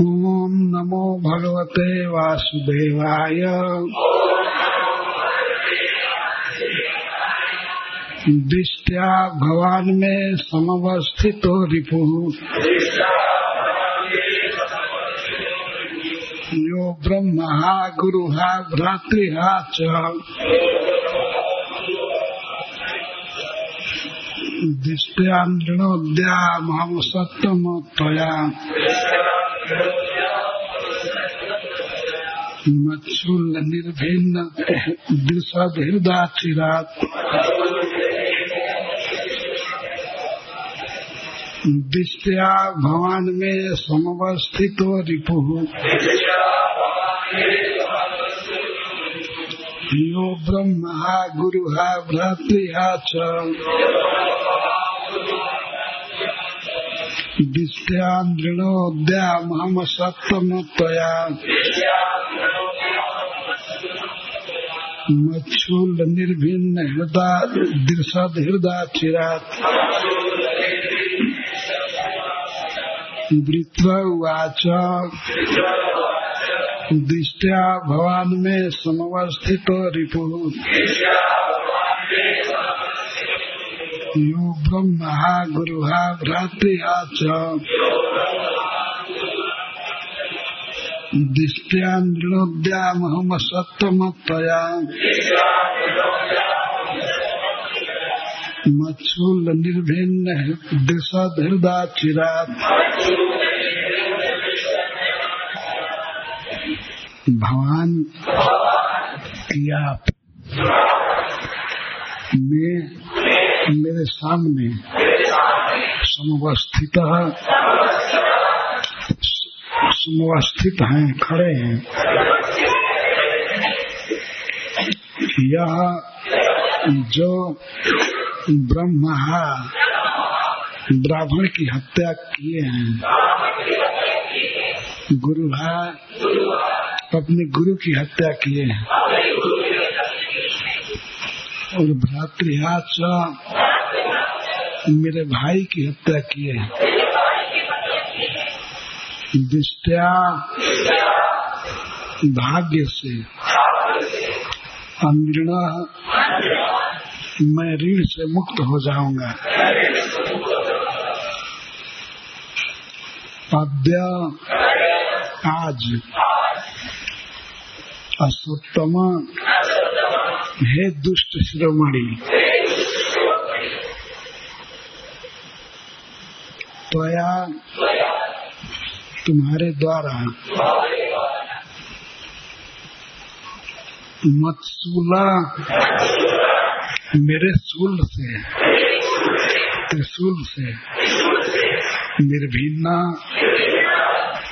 ॐ नमो भगवते वासुदेवाय। दिष्ट्या भगवान में समवस्थितो रिपु। यो ब्रह्म हा गुरु भ्रातृहा च दिष्ट्यान्द्रणोद्या मम सत्तम त्वया मत्सुल्ल निर्भिन्न द्विषद हृदाचिरात दिष्ट्या भवान में समवस्थितो रिपु। यो ब्रह्म गुरु भ्रातृहा च। दिष्ट्यान्द्रणोद्यामहम सप्तम त्वया मच्छूल निर्भिन्न हृदय दृषद हृदय चिरात। वृत्वाच दिष्ट्या भवान में समवस्थित रिपु। यो ब्रह्म, गुरु भ्रातृहा च। दिष्ट्यान्द्रणोद्यामहम सप्तम त्वया निर्भिन्न दिशद हृदय चिरात। भगवान किया? में मेरे सामने समवस्थित समवस्थित हैं, खड़े हैं। यह जो ब्रह्म ब्राह्मण की हत्या किए हैं। गुरु अपने गुरु की हत्या किए हैं। और भ्रातृहाच मेरे भाई की हत्या किए दिष्ट्या भाग्य से अमृण मैं ऋण से मुक्त हो जाऊँगा। अद्य आज असोत्तम हे दुष्ट शिरोमणि त्वया तुम्हारे द्वारा मत्सूला मेरे सूल से, त्रिशूल से निर्भीना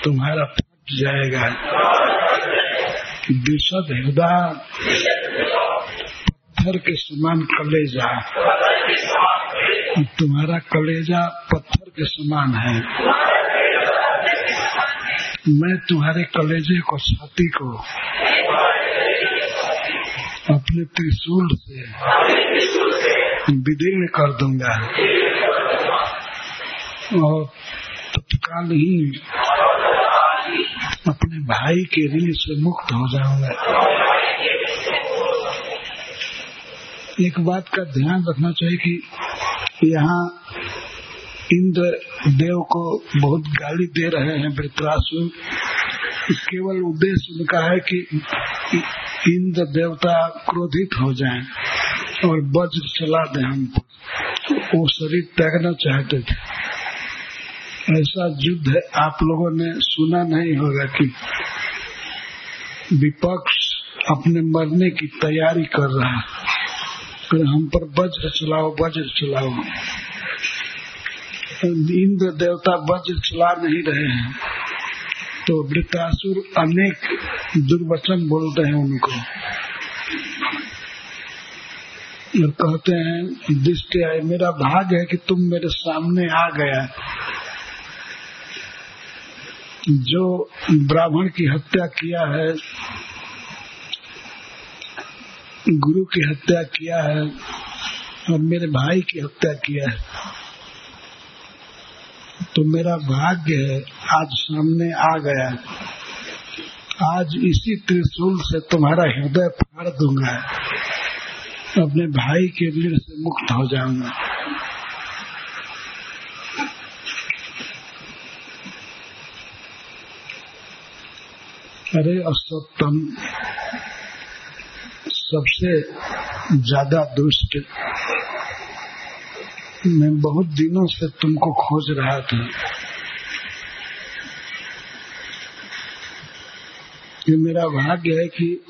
तुम्हारा फट जाएगा। विशद हृदय पत्थर के समान कलेजा तुम्हारा कलेजा पत्थर के समान है। मैं तुम्हारे कलेजे को छाती को अपने त्रिशूल से विदीर्ण कर दूँगा। और तत्काल ही अपने भाई के ऋण से मुक्त हो जाऊँगा। एक बात का ध्यान रखना चाहिए कि यहाँ इंद्र देव को बहुत गाली दे रहे हैं वृत्रासुर। केवल उद्देश्य उनका है कि इंद्र देवता क्रोधित हो जाएँ और वज्र चला दें हमको वो शरीर त्यागना चाहते थे। ऐसा युद्ध आप लोगों ने सुना नहीं होगा कि विपक्ष अपने मरने की तैयारी कर रहा है। फिर हम पर वज्र चलाओ वज्र चलाओ। इंद्र देवता वज्र चला नहीं रहे हैं। तो वृतासुर अनेक दुर्वचन बोलते हैं उनको। और कहते हैं, दृष्टि आए, मेरा भाग है कि तुम मेरे सामने आ गया। जो ब्राह्मण की हत्या किया है गुरु की हत्या किया है और मेरे भाई की हत्या किया है। तो मेरा भाग्य है आज सामने आ गया आज इसी त्रिशूल से तुम्हारा हृदय फाड़ दूँगा। अपने भाई के ऋण से मुक्त हो जाऊँगा। अरे असत्यम सबसे ज़्यादा दुष्ट। मैं बहुत दिनों से तुमको खोज रहा था। ये मेरा भाग्य है कि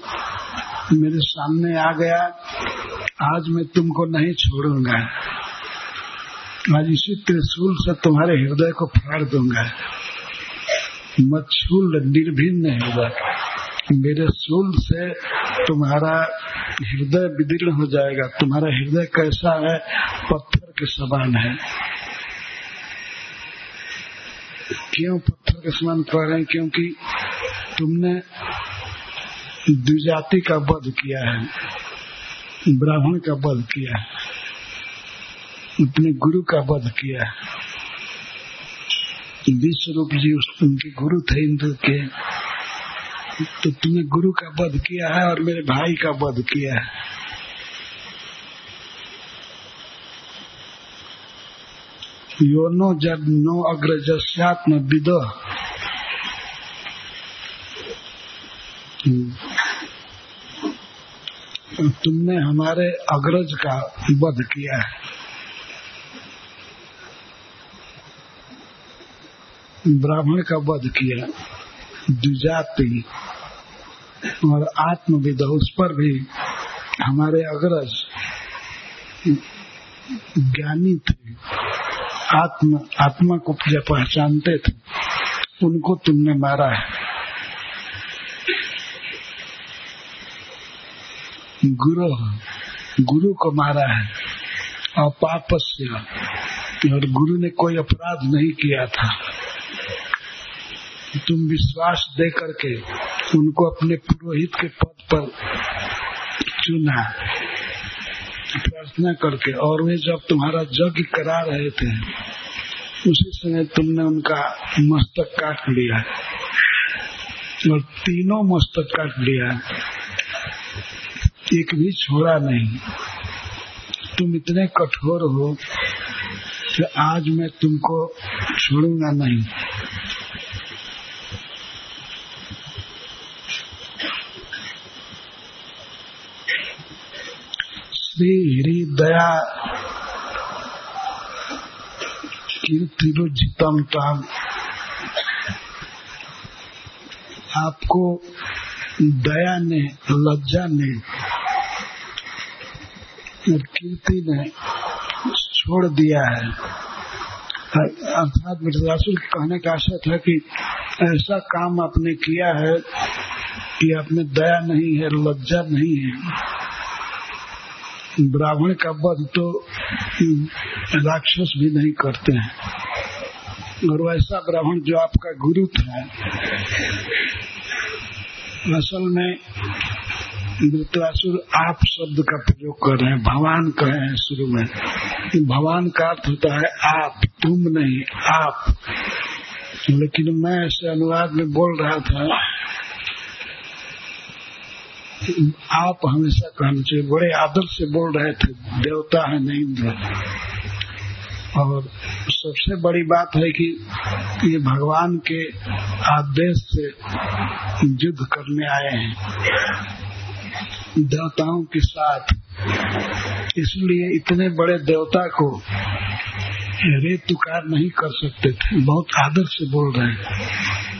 मेरे सामने आ गया। आज मैं तुमको नहीं छोड़ूँगा। आज इसी त्रिशूल से तुम्हारे हृदय को फाड़ दूँगा। मत मच्छूल निर्भिन्न हृदय। मेरे सूल से तुम्हारा हृदय विदीर्ण हो जाएगा। तुम्हारा हृदय कैसा है? पत्थर के समान है। क्यों पत्थर के समान कह रहे हैं? क्योंकि तुमने द्विजाति का वध किया है। ब्राह्मण का वध किया है। अपने गुरु का वध किया है। विश्व रूप जी उनके गुरु थे इंद्र के। तो तुमने गुरु का वध किया है और मेरे भाई का वध किया है। योनो जब नो अग्रजस्यात्म विद। तुमने हमारे अग्रज का वध किया है। ब्राह्मण का वध किया। द्विजाति और आत्मविद उस पर भी हमारे अग्रज ज्ञानी थे, आत्म, आत्मा को पहचानते थे, उनको तुमने मारा है। गुरु गुरु को मारा है, और पापस्य, और गुरु ने कोई अपराध नहीं किया था। तुम विश्वास दे करके उनको अपने पुरोहित के पद पर चुना, प्रार्थना करके। और वे जब तुम्हारा यज्ञ करा रहे थे, उसी समय तुमने उनका मस्तक काट लिया। और तीनों मस्तक काट लिया। एक भी छोड़ा नहीं। तुम इतने कठोर हो कि आज मैं तुमको छोड़ूँगा नहीं। श्री हृदया कीर्तिरुजितम तम आपको दया ने, लज्जा ने और कीर्ति ने छोड़ दिया है। अर्थात मिर्जासुल कहने का आशा था कि ऐसा काम आपने किया है कि आप में दया नहीं है, लज्जा नहीं है। ब्राह्मण का वध तो राक्षस भी नहीं करते हैं। और वैसा ब्राह्मण जो आपका गुरु था, असल में वृत्रासुर आप शब्द का प्रयोग कर रहे हैं, भगवान कहे हैं शुरू में। भगवान का अर्थ होता है आप, तुम नहीं, आप। लेकिन मैं ऐसे अनुवाद में बोल रहा था आप हमेशा कहना चाहिए बड़े आदर से बोल रहे थे, देवता है, नहीं इंद्र और सबसे बड़ी बात है कि ये भगवान के आदेश से युद्ध करने आए हैं। देवताओं के साथ। इसलिए इतने बड़े देवता को रे तुकार नहीं कर सकते थे। बहुत आदर से बोल रहे हैं।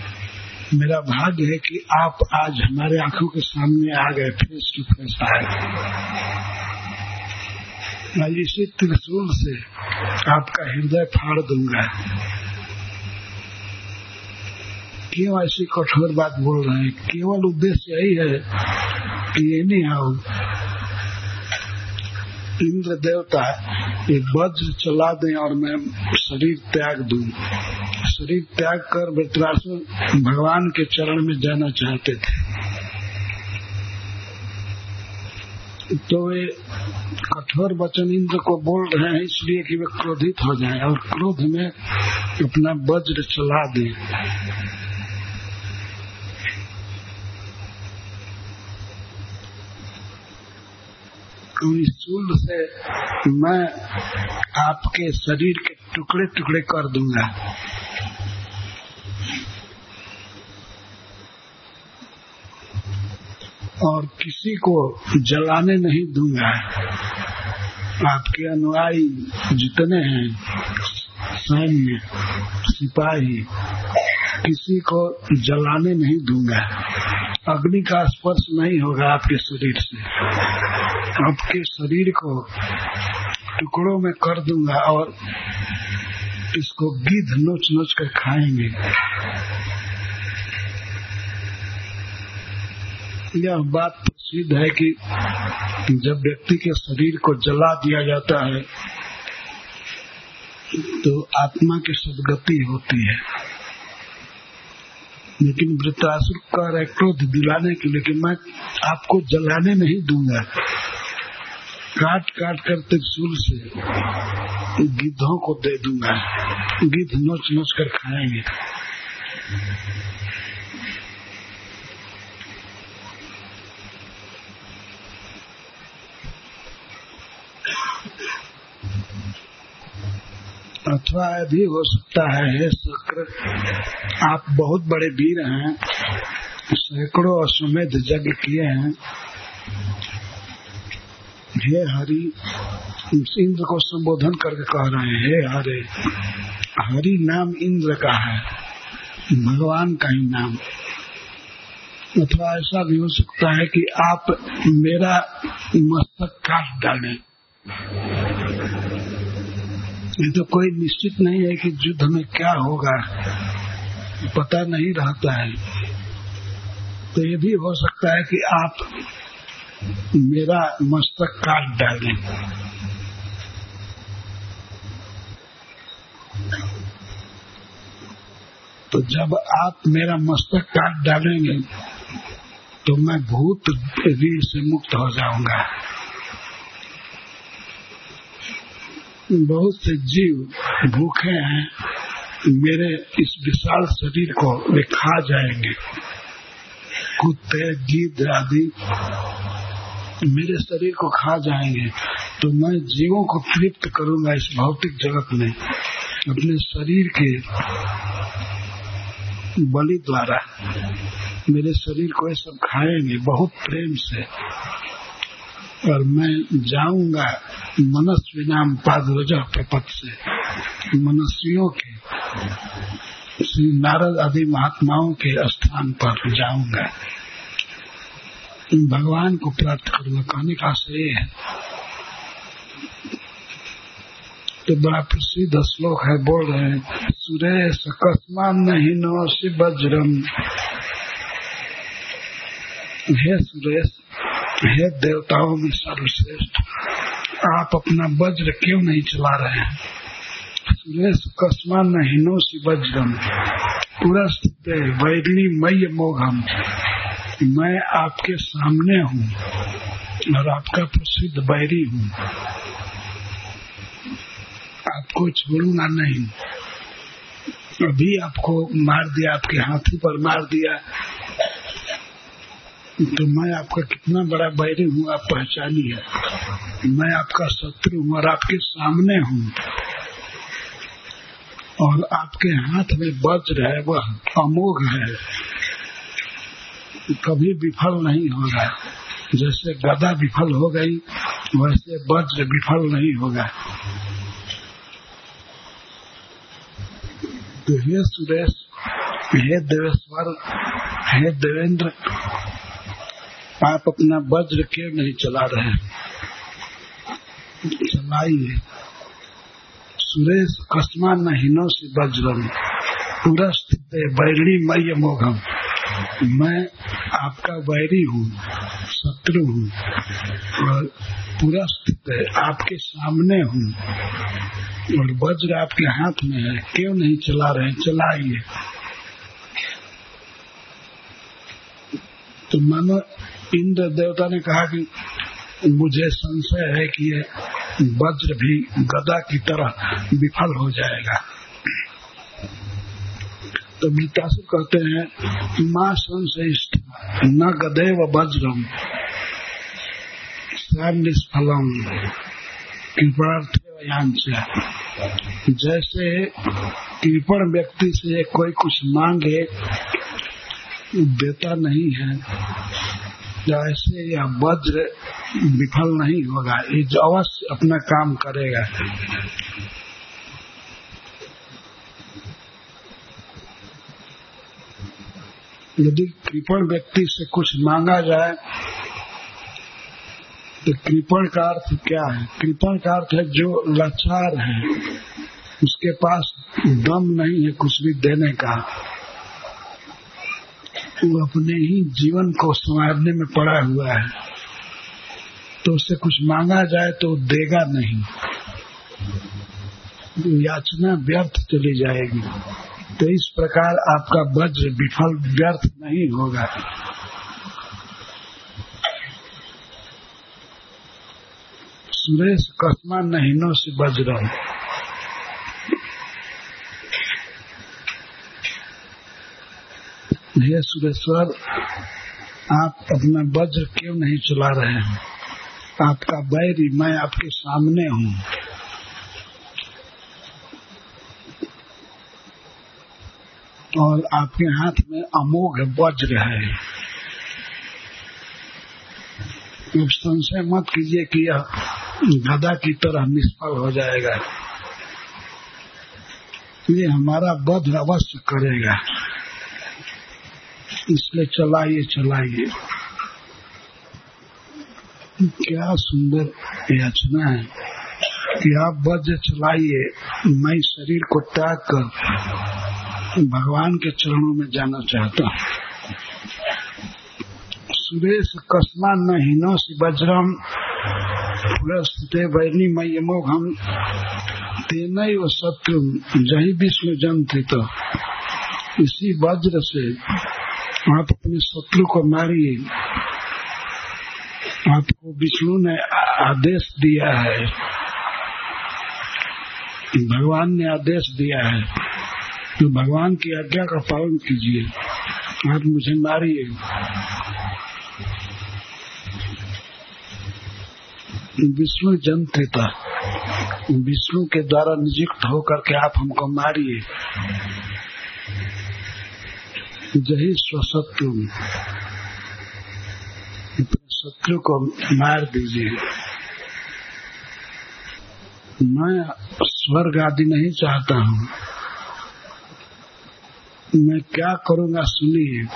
मेरा भाग्य है कि आप आज हमारे आँखों के सामने आ गए फेस टू फेस आए। मैं इसी त्रिशूल से आपका हृदय फाड़ दूँगा। क्यों ऐसी कठोर बात बोल रहे हैं? केवल उद्देश्य यही है कि ये नहीं आओ इंद्र देवता ये वज्र चला दें और मैं शरीर त्याग दूँ। शरीर त्याग कर वृत्रासुर भगवान के चरण में जाना चाहते थे। तो वे कठोर वचन इंद्र को बोल रहे हैं, इसलिए कि वे क्रोधित हो जाएँ और क्रोध में अपना वज्र चला दें। शूल से मैं आपके शरीर के टुकड़े टुकड़े कर दूँगा। और किसी को जलाने नहीं दूँगा। आपके अनुयायी जितने हैं सैन्य सिपाही किसी को जलाने नहीं दूँगा। अग्नि का स्पर्श नहीं होगा आपके शरीर से। आपके शरीर को टुकड़ों में कर दूँगा और इसको गिद्ध नोच नोच कर खाएँगे। यह बात प्रसिद्ध है कि जब व्यक्ति के शरीर को जला दिया जाता है तो आत्मा की सदगति होती है। लेकिन वृत्तासुर का क्रोध दिलाने के लिए मैं आपको जलाने नहीं दूँगा। काट काट कर त्रिशूल से गिद्धों को दे दूँगा। गिद्ध नोच नोच कर खाएँगे। अथवा भी हो सकता है हे शुक्र। आप बहुत बड़े वीर हैं, सैकड़ों अश्वमेध यज्ञ किए हैं। हे हरि इंद्र को संबोधन करके कह रहे हैं, हे हरे, हरि नाम इंद्र का है, भगवान का ही नाम। अथवा ऐसा भी हो सकता है कि आप मेरा मस्तक काट डालें। ये तो कोई निश्चित नहीं है कि युद्ध में क्या होगा। पता नहीं रहता है। तो ये भी हो सकता है कि आप मेरा मस्तक काट डालें। तो जब आप मेरा मस्तक काट डालेंगे तो मैं भूत रीढ़ से मुक्त हो जाऊँगा। बहुत से जीव भूखे हैं, मेरे इस विशाल शरीर को वे खा जाएँगे। कुत्ते गिद्ध आदि मेरे शरीर को खा जाएँगे तो मैं जीवों को तृप्त करूँगा इस भौतिक जगत में, अपने शरीर के बलि द्वारा। मेरे शरीर को ये सब खाएँगे, बहुत प्रेम से। और मैं जाऊँगा मनस्वी नाम पादरज प्रपथ से। मनस्वियों के, श्री नारद आदि महात्माओं के स्थान पर जाऊँगा। भगवान को प्राप्त करूँगा कहने का आशय है। तो बड़ा प्रसिद्ध श्लोक है, बोल रहे हैं, सुरेश कस्मान नहीं नो शिव वज्रम। हे सुरेश हे देवताओं में सर्वश्रेष्ठ, आप अपना वज्र क्यों नहीं चला रहे हैं? सुरेश कस्मा नहीनो सी वज्रम। पूरा स्थित वैरणी मय मोघम। मैं आपके सामने हूँ और आपका प्रसिद्ध बैरी हूँ। आपको छोड़ूँगा नहीं। अभी आपको मार दिया, आपके हाथी पर मार दिया। तो मैं आपका कितना बड़ा बैरी हूँ, आप पहचानी है। मैं आपका शत्रु हूँ और आपके सामने हूँ। और आपके हाथ में वज्र है, वह अमोघ है। कभी विफल नहीं होगा जैसे गदा विफल हो गई, वैसे वज्र विफल नहीं होगा तो हे सुरेश, हे देवेश्वर, हे देवेंद्र आप अपना वज्र क्यों नहीं चला रहे चलाइए सुरेश कस्मा नहीनो से वज्रम पूरा स्थित है बैरणी मय मोघम मैं आपका वैरी हूँ, शत्रु हूँ, और पूरा स्थित है आपके सामने हूँ, और वज्र आपके हाथ में है। क्यों नहीं चला रहे चलाइए। तो मानो इंद्र देवता ने कहा कि मुझे संशय है कि ये वज्र भी गदा की तरह विफल हो जाएगा। तो वृत्तासुर कहते हैं, माँ संशय न गदे व वज्रम निष्फलम जैसे कृपण व्यक्ति से कोई कुछ मांगे, देता नहीं है। ऐसे यह वज्र विफल नहीं होगा, ये अवश्य अपना काम करेगा। यदि कृपण व्यक्ति से कुछ मांगा जाए तो कृपण का अर्थ क्या है? कृपण का अर्थ है जो लाचार है, उसके पास दम नहीं है कुछ भी देने का। वो अपने ही जीवन को संवारने में पड़ा हुआ है। तो उससे कुछ मांगा जाए तो देगा नहीं। याचना व्यर्थ चली जाएगी। तो इस प्रकार आपका वज्र विफल व्यर्थ नहीं होगा। सुरेश कस्मा नहीनों से वज्र हे सुरेश्वर आप अपना वज्र क्यों नहीं चला रहे हैं? आपका बैरी, मैं आपके सामने हूँ। और आपके हाथ में अमोघ वज्र है। संशय मत कीजिए कि यह गदा की तरह निष्फल हो जाएगा। ये हमारा वध अवश्य करेगा। इसलिए चलाइए चलाइए। क्या सुंदर याचना है। कि आप वज्र चलाइए, मैं शरीर को त्याग कर भगवान के चरणों में जाना चाहता हूँ। सुरेश कस्मा न हीनो सी वज्रम पुरस्ते वैनी मई मोघम। तेन व शत्रु, जही विष्णु जन थे तो इसी वज्र से आप अपने शत्रु को मारिए आपको विष्णु ने आदेश दिया है। भगवान ने आदेश दिया है। तो भगवान की आज्ञा का पालन कीजिए। आप मुझे मारिए। विष्णु जन था विष्णु के द्वारा नियुक्त होकर के आप हमको मारिए। जही स्वशत्रु शत्रु को मार दीजिए। मैं स्वर्ग आदि नहीं चाहता हूँ। मैं क्या करूँगा सुनिए।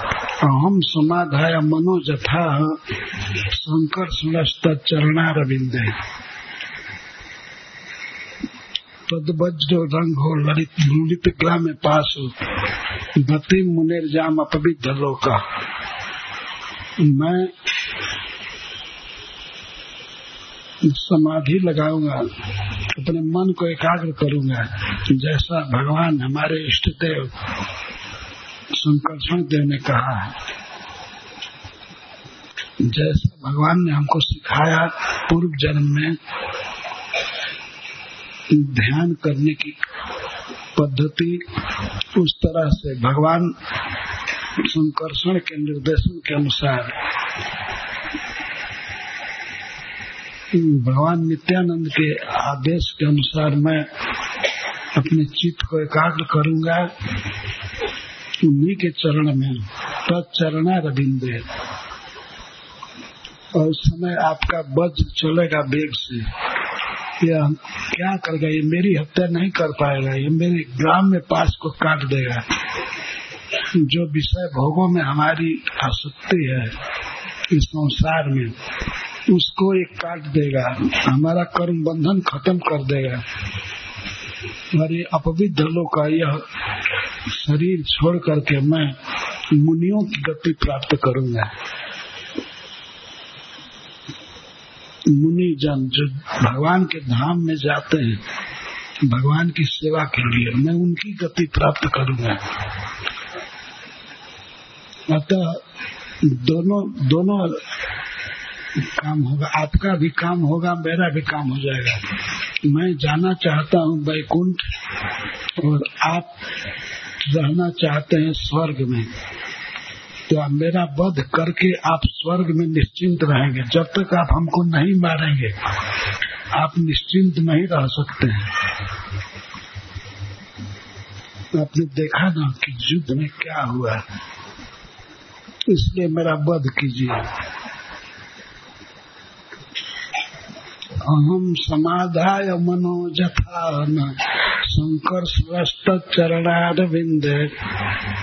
अहम समाधाय मनोजथा शंकर चरणा रविंदे। तद वज्र रंग हो ललित ग्राम में पास। हो जाम अपविध लोका मैं समाधि लगाऊँगा, अपने मन को एकाग्र करूँगा, जैसा भगवान हमारे इष्ट देव संकर्षण देव ने कहा है। जैसा भगवान ने हमको सिखाया पूर्व जन्म में, ध्यान करने की पद्धति उस तरह से भगवान संकर्षण के निर्देशन के अनुसार भगवान नित्यानंद के आदेश के अनुसार मैं अपने चित्त को एकाग्र करूँगा। उन्हीं के चरण में तत्चरणा रविंदे और उस समय आपका वज्र चलेगा वेग से। यह क्या करेगा ये मेरी हत्या नहीं कर पाएगा। ये मेरे ग्राम में पास को काट देगा। जो विषय भोगों में हमारी आसक्ति है, इस संसार में, उसको एक काट देगा। हमारा कर्म बंधन खत्म कर देगा। और ये अपविध दलों का यह शरीर छोड़ करके मैं मुनियों की गति प्राप्त करूँगा। मुनि जन जो भगवान के धाम में जाते हैं, भगवान की सेवा के लिए, मैं उनकी गति प्राप्त करूँगा। अतः दोनों दोनों काम होगा, आपका भी काम होगा, मेरा भी काम हो जाएगा। मैं जाना चाहता हूँ बैकुंठ और आप रहना चाहते हैं स्वर्ग में। तो मेरा वध करके आप स्वर्ग में निश्चिंत रहेंगे। जब तक आप हमको नहीं मारेंगे, आप निश्चिंत नहीं रह सकते हैं। आपने देखा ना कि युद्ध में क्या हुआ। इसलिए मेरा वध कीजिए। अहम समाधाय मनो जथा न शंकर स्वस्त चरणारविंद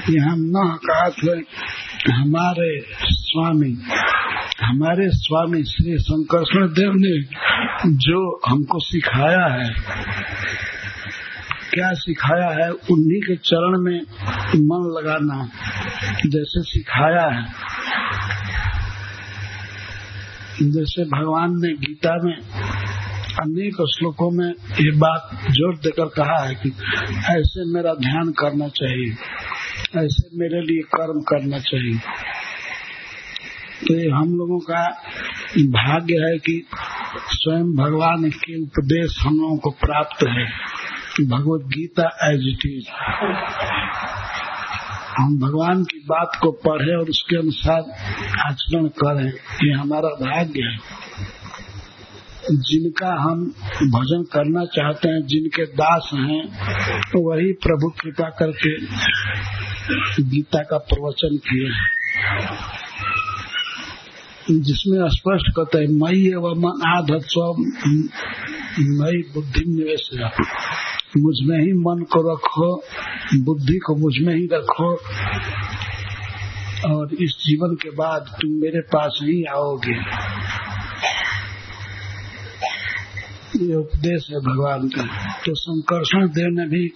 यहाँ न कहा हमारे स्वामी हमारे स्वामी श्री शंकर देव ने जो हमको सिखाया है, क्या सिखाया है, उन्हीं के चरण में मन लगाना जैसे सिखाया है। जैसे भगवान ने गीता में अनेक श्लोकों में ये बात ज़ोर देकर कहा है कि ऐसे मेरा ध्यान करना चाहिए। ऐसे मेरे लिए कर्म करना चाहिए। तो ये हम लोगों का भाग्य है कि स्वयं भगवान के उपदेश हम लोगों को प्राप्त है। Bhagavad Gita as it is हम भगवान की बात को पढ़े और उसके अनुसार आचरण करें, ये हमारा भाग्य है। जिनका हम भजन करना चाहते हैं, जिनके दास हैं तो वही प्रभु कृपा करके गीता का प्रवचन किए जिसमें स्पष्ट कहते हैं, मई एवं मन आधत मई बुद्धि निवेश मुझमें ही मन को रखो, बुद्धि को मुझमें ही रखो, और इस जीवन के बाद तुम मेरे पास ही आओगे। ये उपदेश है भगवान का। तो संकर्षण देव ने भी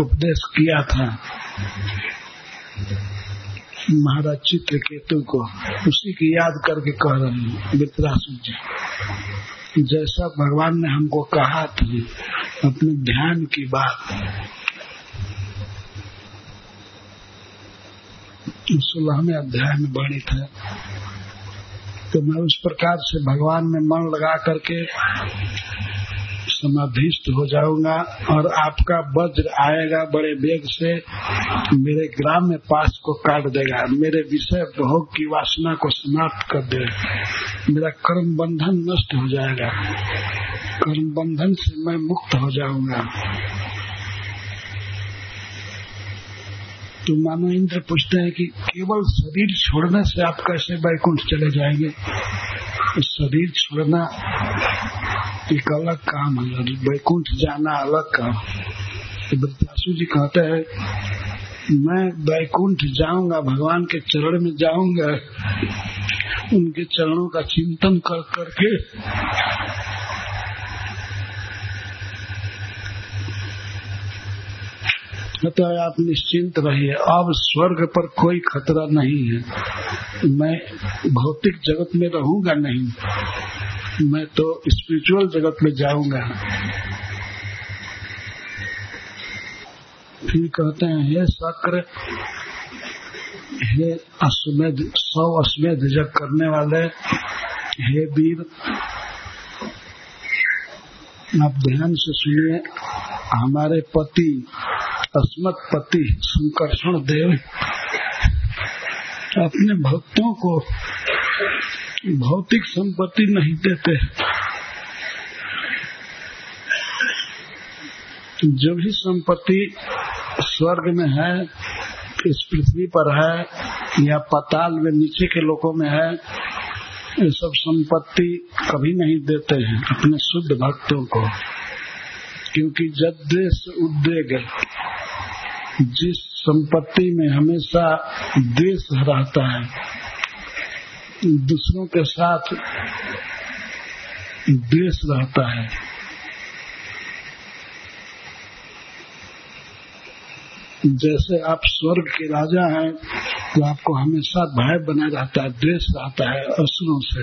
उपदेश किया था। महाराज चित्र केतु को उसी की याद करके कह रहे हैं वित्रासु जी। जैसा भगवान ने हमको कहा था, अपने ध्यान की बात। सोलहवें अध्याय में वर्णित है तो मैं उस प्रकार से भगवान में मन लगा करके समाधिस्थ हो जाऊँगा और आपका वज्र आएगा बड़े वेग से, मेरे ग्राम में पास को काट देगा, मेरे विषय भोग की वासना को समाप्त कर देगा, मेरा कर्म बंधन नष्ट हो जाएगा, कर्म बंधन से मैं मुक्त हो जाऊँगा। तो मानो इंद्र पूछते हैं कि केवल शरीर छोड़ने से आप कैसे बैकुंठ चले जाएँगे? शरीर छोड़ना एक अलग काम है बैकुंठ जाना अलग काम तो वृतासु जी कहते हैं, मैं बैकुंठ जाऊँगा, भगवान के चरण में जाऊँगा, उनके चरणों का चिंतन कर करके तो आप निश्चिंत रहिए। अब स्वर्ग पर कोई खतरा नहीं है। मैं भौतिक जगत में रहूँगा नहीं। मैं तो स्पिरिचुअल जगत में जाऊँगा। फिर कहते हैं, हे शक्र, हे अश्वमेध, सौ अश्वमेध जग करने वाले, हे वीर, आप ध्यान से सुनिए, हमारे पति अस्मत पति संकर्षण देव। अपने भक्तों को भौतिक संपत्ति नहीं देते। जो भी संपत्ति स्वर्ग में है, इस पृथ्वी पर है, या पताल में नीचे के लोगों में है, ये सब संपत्ति कभी नहीं देते हैं अपने शुद्ध भक्तों को। क्योंकि जब देश उद्वेग जिस संपत्ति में हमेशा देश रहता है, दूसरों के साथ देश रहता है। जैसे आप स्वर्ग के राजा हैं तो आपको हमेशा भय बना रहता है, द्वेष रहता है असुरों से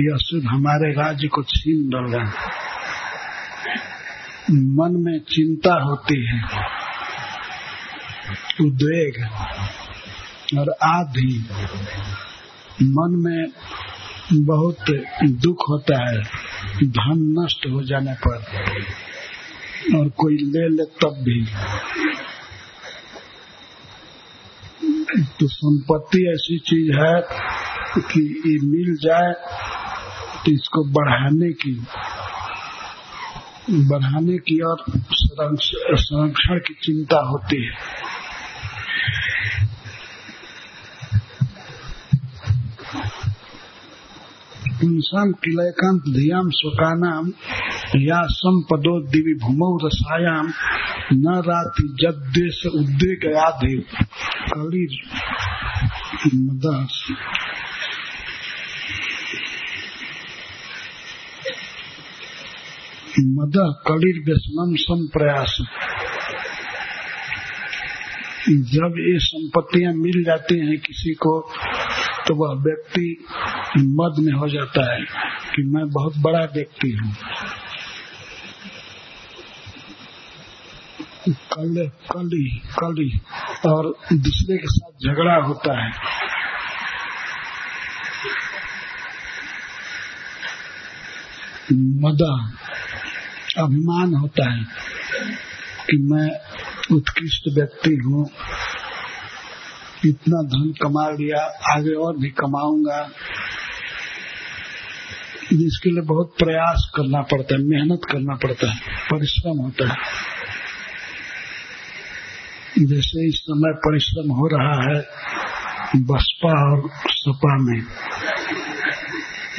ये असुर हमारे राज्य को छीन डाल मन में चिंता होती है। उद्वेग और आदि मन में बहुत दुख होता है, धन नष्ट हो जाने पर। और कोई ले ले तब भी। तो संपत्ति ऐसी चीज़ है कि ये मिल जाए तो इसको बढ़ाने की बढ़ाने की और संरक्षण की चिंता होती है। पुंसाम किलयकांत धियाम स्वकानाम या संपदो दिवी भूमौ रसायाम न राति जद्देश उद्वेग आधे कली मदस। मद कलिर व्यसनम सम प्रयास जब ये संपत्तियाँ मिल जाती हैं किसी को तो वह व्यक्ति मद में हो जाता है कि मैं बहुत बड़ा व्यक्ति हूँ। कल, कली कली और दूसरे के साथ झगड़ा होता है। मदा, अभिमान होता है कि मैं उत्कृष्ट व्यक्ति हूँ। इतना धन कमा लिया, आगे और भी कमाऊँगा। जिसके लिए बहुत प्रयास करना पड़ता है, मेहनत करना पड़ता है, परिश्रम होता है। जैसे इस समय परिश्रम हो रहा है बसपा और सपा में,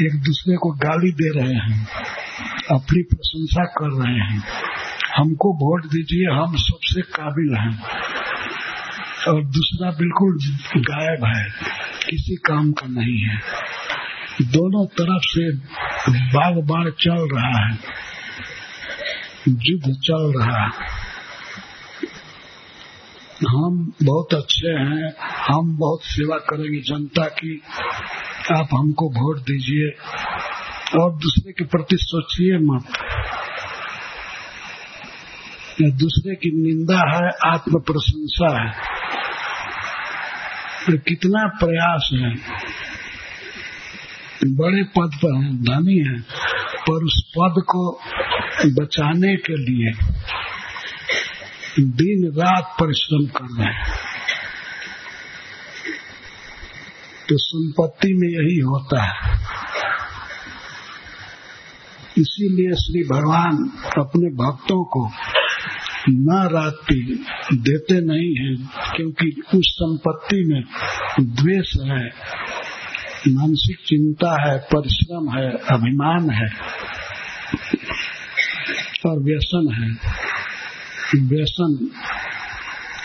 एक दूसरे को गाली दे रहे हैं, अपनी प्रशंसा कर रहे हैं। हमको वोट दीजिए, हम सबसे काबिल हैं। और दूसरा बिल्कुल गायब है, किसी काम का नहीं है। दोनों तरफ़ से बाग बाढ़ चल रहा है। युद्ध चल रहा है। हम बहुत अच्छे हैं। हम बहुत सेवा करेंगे जनता की। आप हमको वोट दीजिए और दूसरे के प्रति सोचिए मत। दूसरे की निंदा है आत्म प्रशंसा है कितना प्रयास है। बड़े पद पर हैं धनी हैं, पर उस पद को बचाने के लिए दिन रात परिश्रम कर रहे हैं। तो संपत्ति में यही होता है। इसीलिए श्री भगवान अपने भक्तों को न राति देते नहीं है, क्योंकि उस संपत्ति में द्वेष है। मानसिक चिंता है, परिश्रम है, अभिमान है और व्यसन है। व्यसन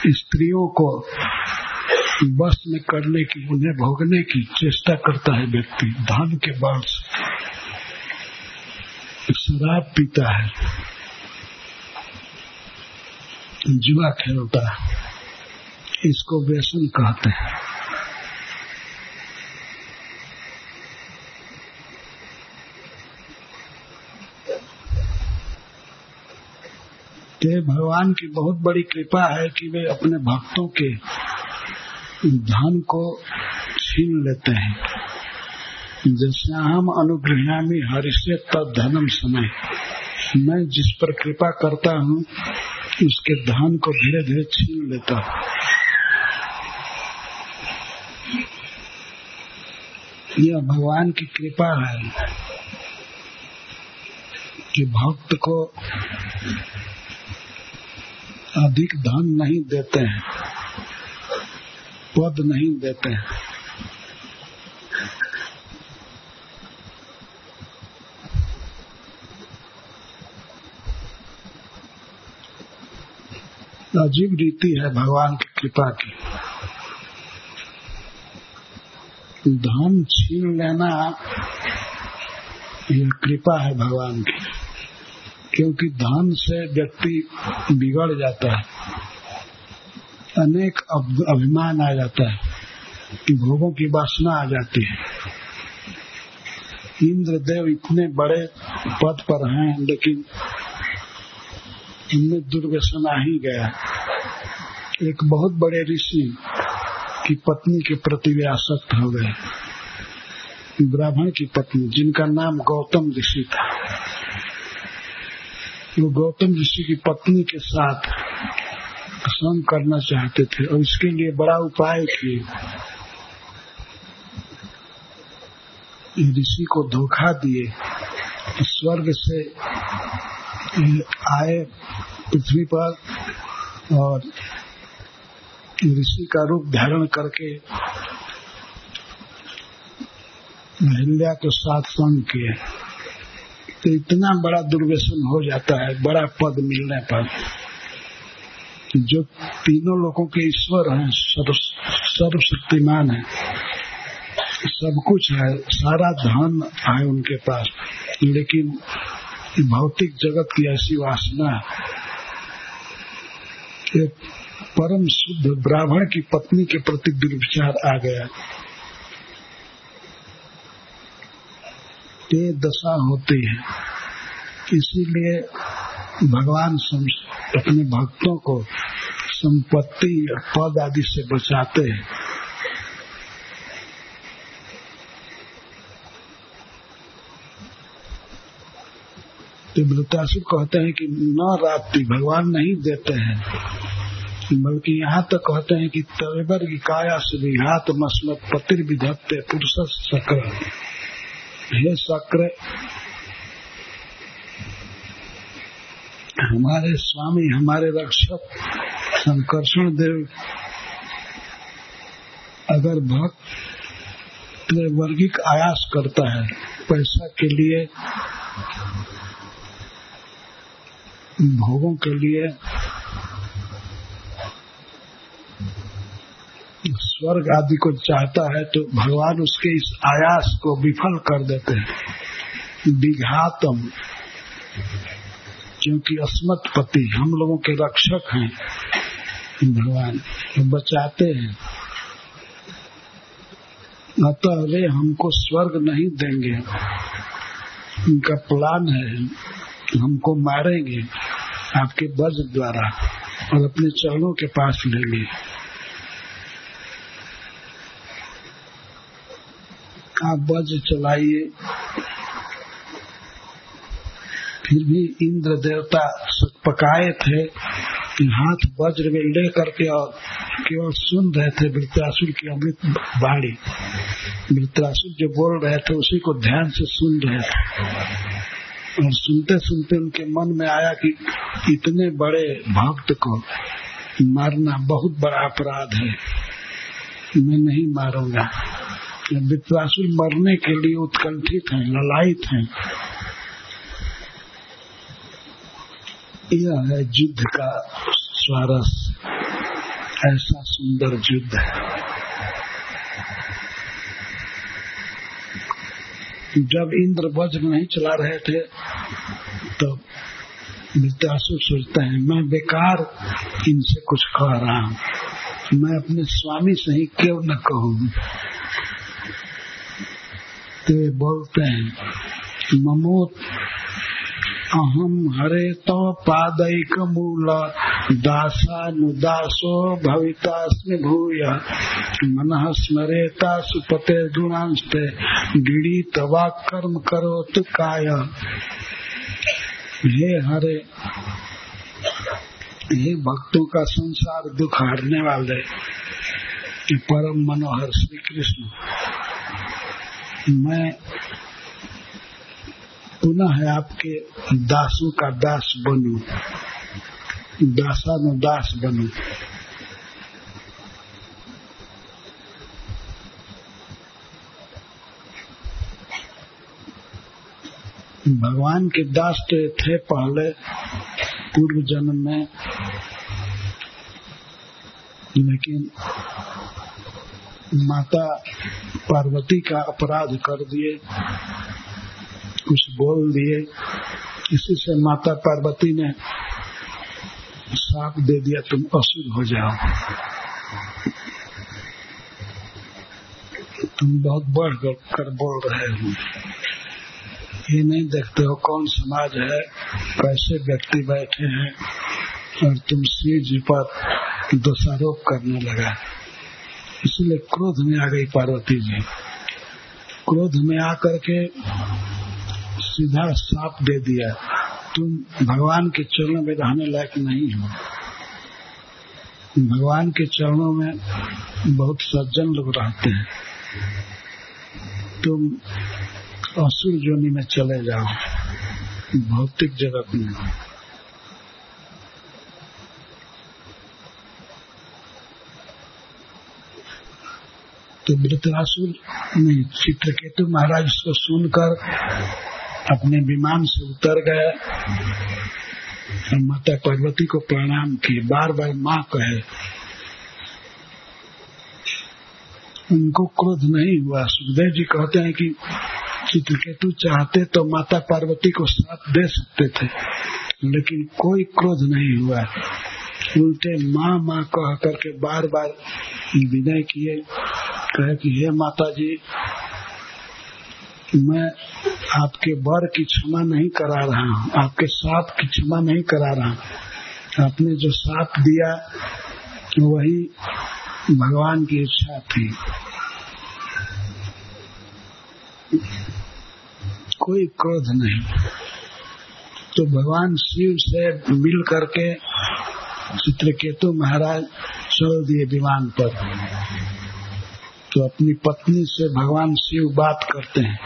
स्त्रियों को बस में करने की, उन्हें भोगने की चेष्टा करता है व्यक्ति। धन के बल से शराब पीता है। जुआ खेलता है। इसको व्यसन कहते हैं। तो भगवान की बहुत बड़ी कृपा है कि वे अपने भक्तों के धन को छीन लेते हैं। जैसे हम अनुग्रहामी हरिष्य तद धनम समय। मैं जिस पर कृपा करता हूँ, उसके धन को धीरे धीरे छीन लेता हूँ। यह भगवान की कृपा है कि भक्त को अधिक धन नहीं देते हैं, पद नहीं देते हैं। अजीब रीति है भगवान की कृपा की। धन छीन लेना, यह कृपा है भगवान की। क्योंकि धन से व्यक्ति बिगड़ जाता है। अनेक अभिमान आ जाता है भोगों की वासना आ जाती है। इंद्रदेव इतने बड़े पद पर हैं, लेकिन इनमें दुर्व्यसन ही गया। एक बहुत बड़े ऋषि की पत्नी के प्रति वे आसक्त हो गए। ब्राह्मण की पत्नी, जिनका नाम गौतम ऋषि था। वो गौतम ऋषि की पत्नी के साथ संग करना चाहते थे और इसके लिए बड़ा उपाय किए। ऋषि को धोखा दिए। स्वर्ग से आए पृथ्वी पर और ऋषि का रूप धारण करके महिल्या के साथ संग किए। तो इतना बड़ा दुर्व्यसन हो जाता है, बड़ा पद मिलने पर जो तीनों लोगों के ईश्वर हैं सर्वशक्तिमान है, सब कुछ है, सारा धन है उनके पास, लेकिन भौतिक जगत की ऐसी वासना परम शुद्ध ब्राह्मण की पत्नी के प्रति दुर्विचार आ गया। ये दशा होती है। इसीलिए भगवान अपने भक्तों को संपत्ति और पद आदि से बचाते हैं। तो वृतासुर कहते हैं कि न रात्रि भगवान नहीं देते हैं, बल्कि यहाँ तक कहते हैं कि तवेबर की काया से विघात मस्मत पतिर विधत्ते पुरुष सक्र। हे सक्र हमारे स्वामी, हमारे रक्षक, संकर्षण देव, अगर भक्त वर्गिक आयास करता है, पैसा के लिए, भोगों के लिए स्वर्ग आदि को चाहता है तो भगवान उसके इस आयास को विफल कर देते हैं। विघातम। क्योंकि अस्मत पति, हम लोगों के रक्षक हैं। भगवान तो बचाते हैं। अतः वे हमको स्वर्ग नहीं देंगे। उनका प्लान है, हमको मारेंगे। आपके वज्र द्वारा और अपने चरणों के पास लेंगे। आप वज्र चलाइए। फिर भी इंद्र देवता पकाए थे, कि हाथ वज्र में ले करके और केवल सुन रहे थे वृत्रासुर की अमृत बाणी वृत्रासुर जो बोल रहे थे, उसी को ध्यान से सुन रहे थे। और सुनते सुनते उनके मन में आया कि इतने बड़े भक्त को मारना बहुत बड़ा अपराध है। मैं नहीं मारूँगा। विश्वासुर मरने के लिए उत्कंठित हैं, ललायित हैं। यह है युद्ध का स्वारस। ऐसा सुंदर युद्ध है। जब इंद्र वज्र नहीं चला रहे थे तो विद्यासुर सोचते हैं, मैं बेकार इनसे कुछ कह रहा हूँ। मैं अपने स्वामी से ही क्यों न कहूँ? तो बोलते हैं ममोत अहम हरे तो पादैक मूल, दासानुदासो भवितास्मि भूय, मन स्मरेता सुपते गुणांस्ते गिड़ी तवा कर्म करो तो काय। हे हरे, हे भक्तों का संसार दुख हरने वाले, परम मनोहर श्री कृष्ण। मैं पुनः आपके दासों का दास बनू। दासानु दास बनू। भगवान के दास तो थे पहले, पूर्व जन्म में, लेकिन माता पार्वती का अपराध कर दिए, कुछ बोल दिए। इसी से माता पार्वती ने साप दे दिया, तुम असुर हो जाओ। तुम बहुत बढ़ कर बोल रहे हो। ये नहीं देखते हो कौन समाज है, कैसे व्यक्ति बैठे हैं, और तुम श्री जी पर दोषारोप करने लगा। इसलिए क्रोध में आ गई पार्वती जी। क्रोध में आकर के सीधा साप दे दिया। तुम भगवान के चरणों में रहने लायक नहीं हो। भगवान के चरणों में बहुत सज्जन लोग रहते हैं। तुम असुर जोनी में चले जाओ। भौतिक जगत में तो वृतरासुर चित्रकेतु महाराज इसको सुनकर अपने विमान से उतर गए माता पार्वती को प्रणाम किए। बार बार माँ कहे, उनको क्रोध नहीं हुआ। सुखदेव जी कहते हैं कि चित्रकेतु चाहते तो माता पार्वती को साथ दे सकते थे, लेकिन कोई क्रोध नहीं हुआ। उल्टे माँ माँ कह करके बार बार विनय किए, कहे कि, हे माता जी मैं आपके वर की क्षमा नहीं करा रहा हूँ, आपके साप की क्षमा नहीं करा रहा हूँ। आपने जो साप दिया, वही भगवान की इच्छा थी। कोई क्रोध नहीं। तो भगवान शिव से मिल करके चित्रकेतु महाराज चल दिए विमान पर तो अपनी पत्नी से भगवान शिव बात करते हैं।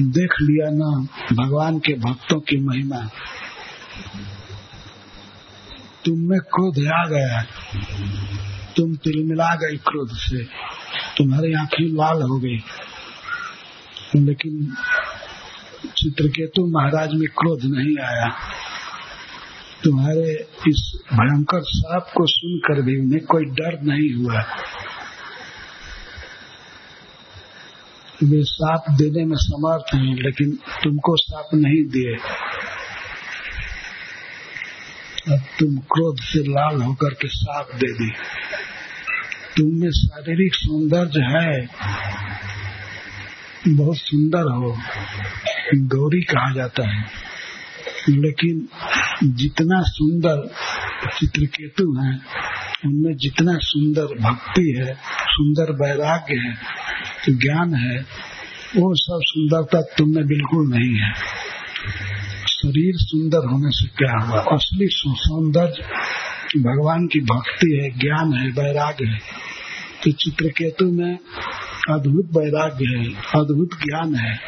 देख लिया ना भगवान के भक्तों की महिमा। तुम में क्रोध आ गया। तुम तिलमिला गई क्रोध से। तुम्हारी आँखें लाल हो गई। लेकिन चित्रकेतु महाराज में क्रोध नहीं आया। तुम्हारे इस भयंकर साप को सुनकर भी उन्हें कोई डर नहीं हुआ। वे साप देने में समर्थ हैं, लेकिन तुमको साप नहीं दिए। अब तुम क्रोध से लाल होकर के साप दे दी। तुम में शारीरिक सौंदर्य है। बहुत सुंदर हो, गौरी कहा जाता है। लेकिन जितना सुंदर चित्रकेतु है, उनमें जितना सुंदर भक्ति है, सुंदर वैराग्य है, ज्ञान है, वो सब सुंदरता तुमने बिल्कुल नहीं है। शरीर सुंदर होने से क्या हुआ? असली सौंदर्य भगवान की भक्ति है, ज्ञान है, वैराग्य है। तो चित्रकेतु में अद्भुत वैराग्य है, अद्भुत ज्ञान है।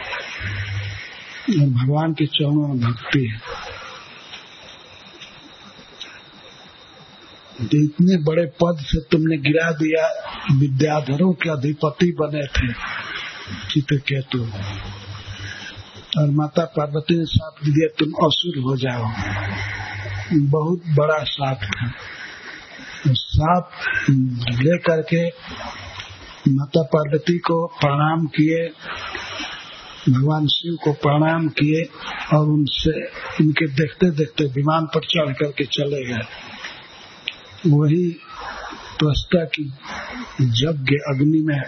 भगवान के चरणों में भक्ति है। तो इतने बड़े पद से तुमने गिरा दिया, विद्याधरों के अधिपति बने थे चित्रकेतु और माता पार्वती ने साथ दिया, तुम असुर हो जाओ। बहुत बड़ा साप था साप ले करके माता पार्वती को प्रणाम किए। भगवान शिव को प्रणाम किए और उनसे, उनके देखते देखते विमान पर चढ़ करके चले गए। वही त्वस्ता की यज्ञ अग्नि में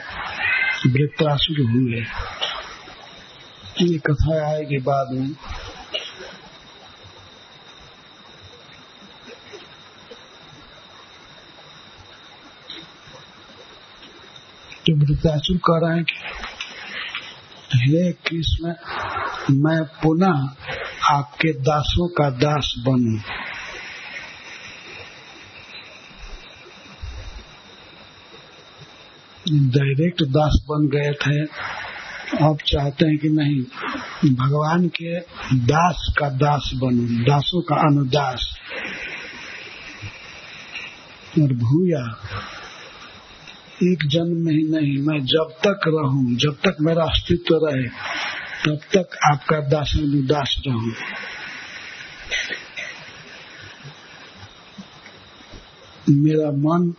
वृत्रासुर हुए। ये कथा आएगी बाद में तो वृत्रासुर कह रहे हैं कि हे कृष्ण, मैं पुनः आपके दासों का दास बनूं। डायरेक्ट दास बन गए थे। अब चाहते हैं कि नहीं, भगवान के दास का दास बनू, दासों का अनुदास। और भूया एक जन्म में ही नहीं, मैं जब तक रहूँ, जब तक मेरा अस्तित्व रहे, तब तक आपका दास अनुदास रहूँ। मेरा मन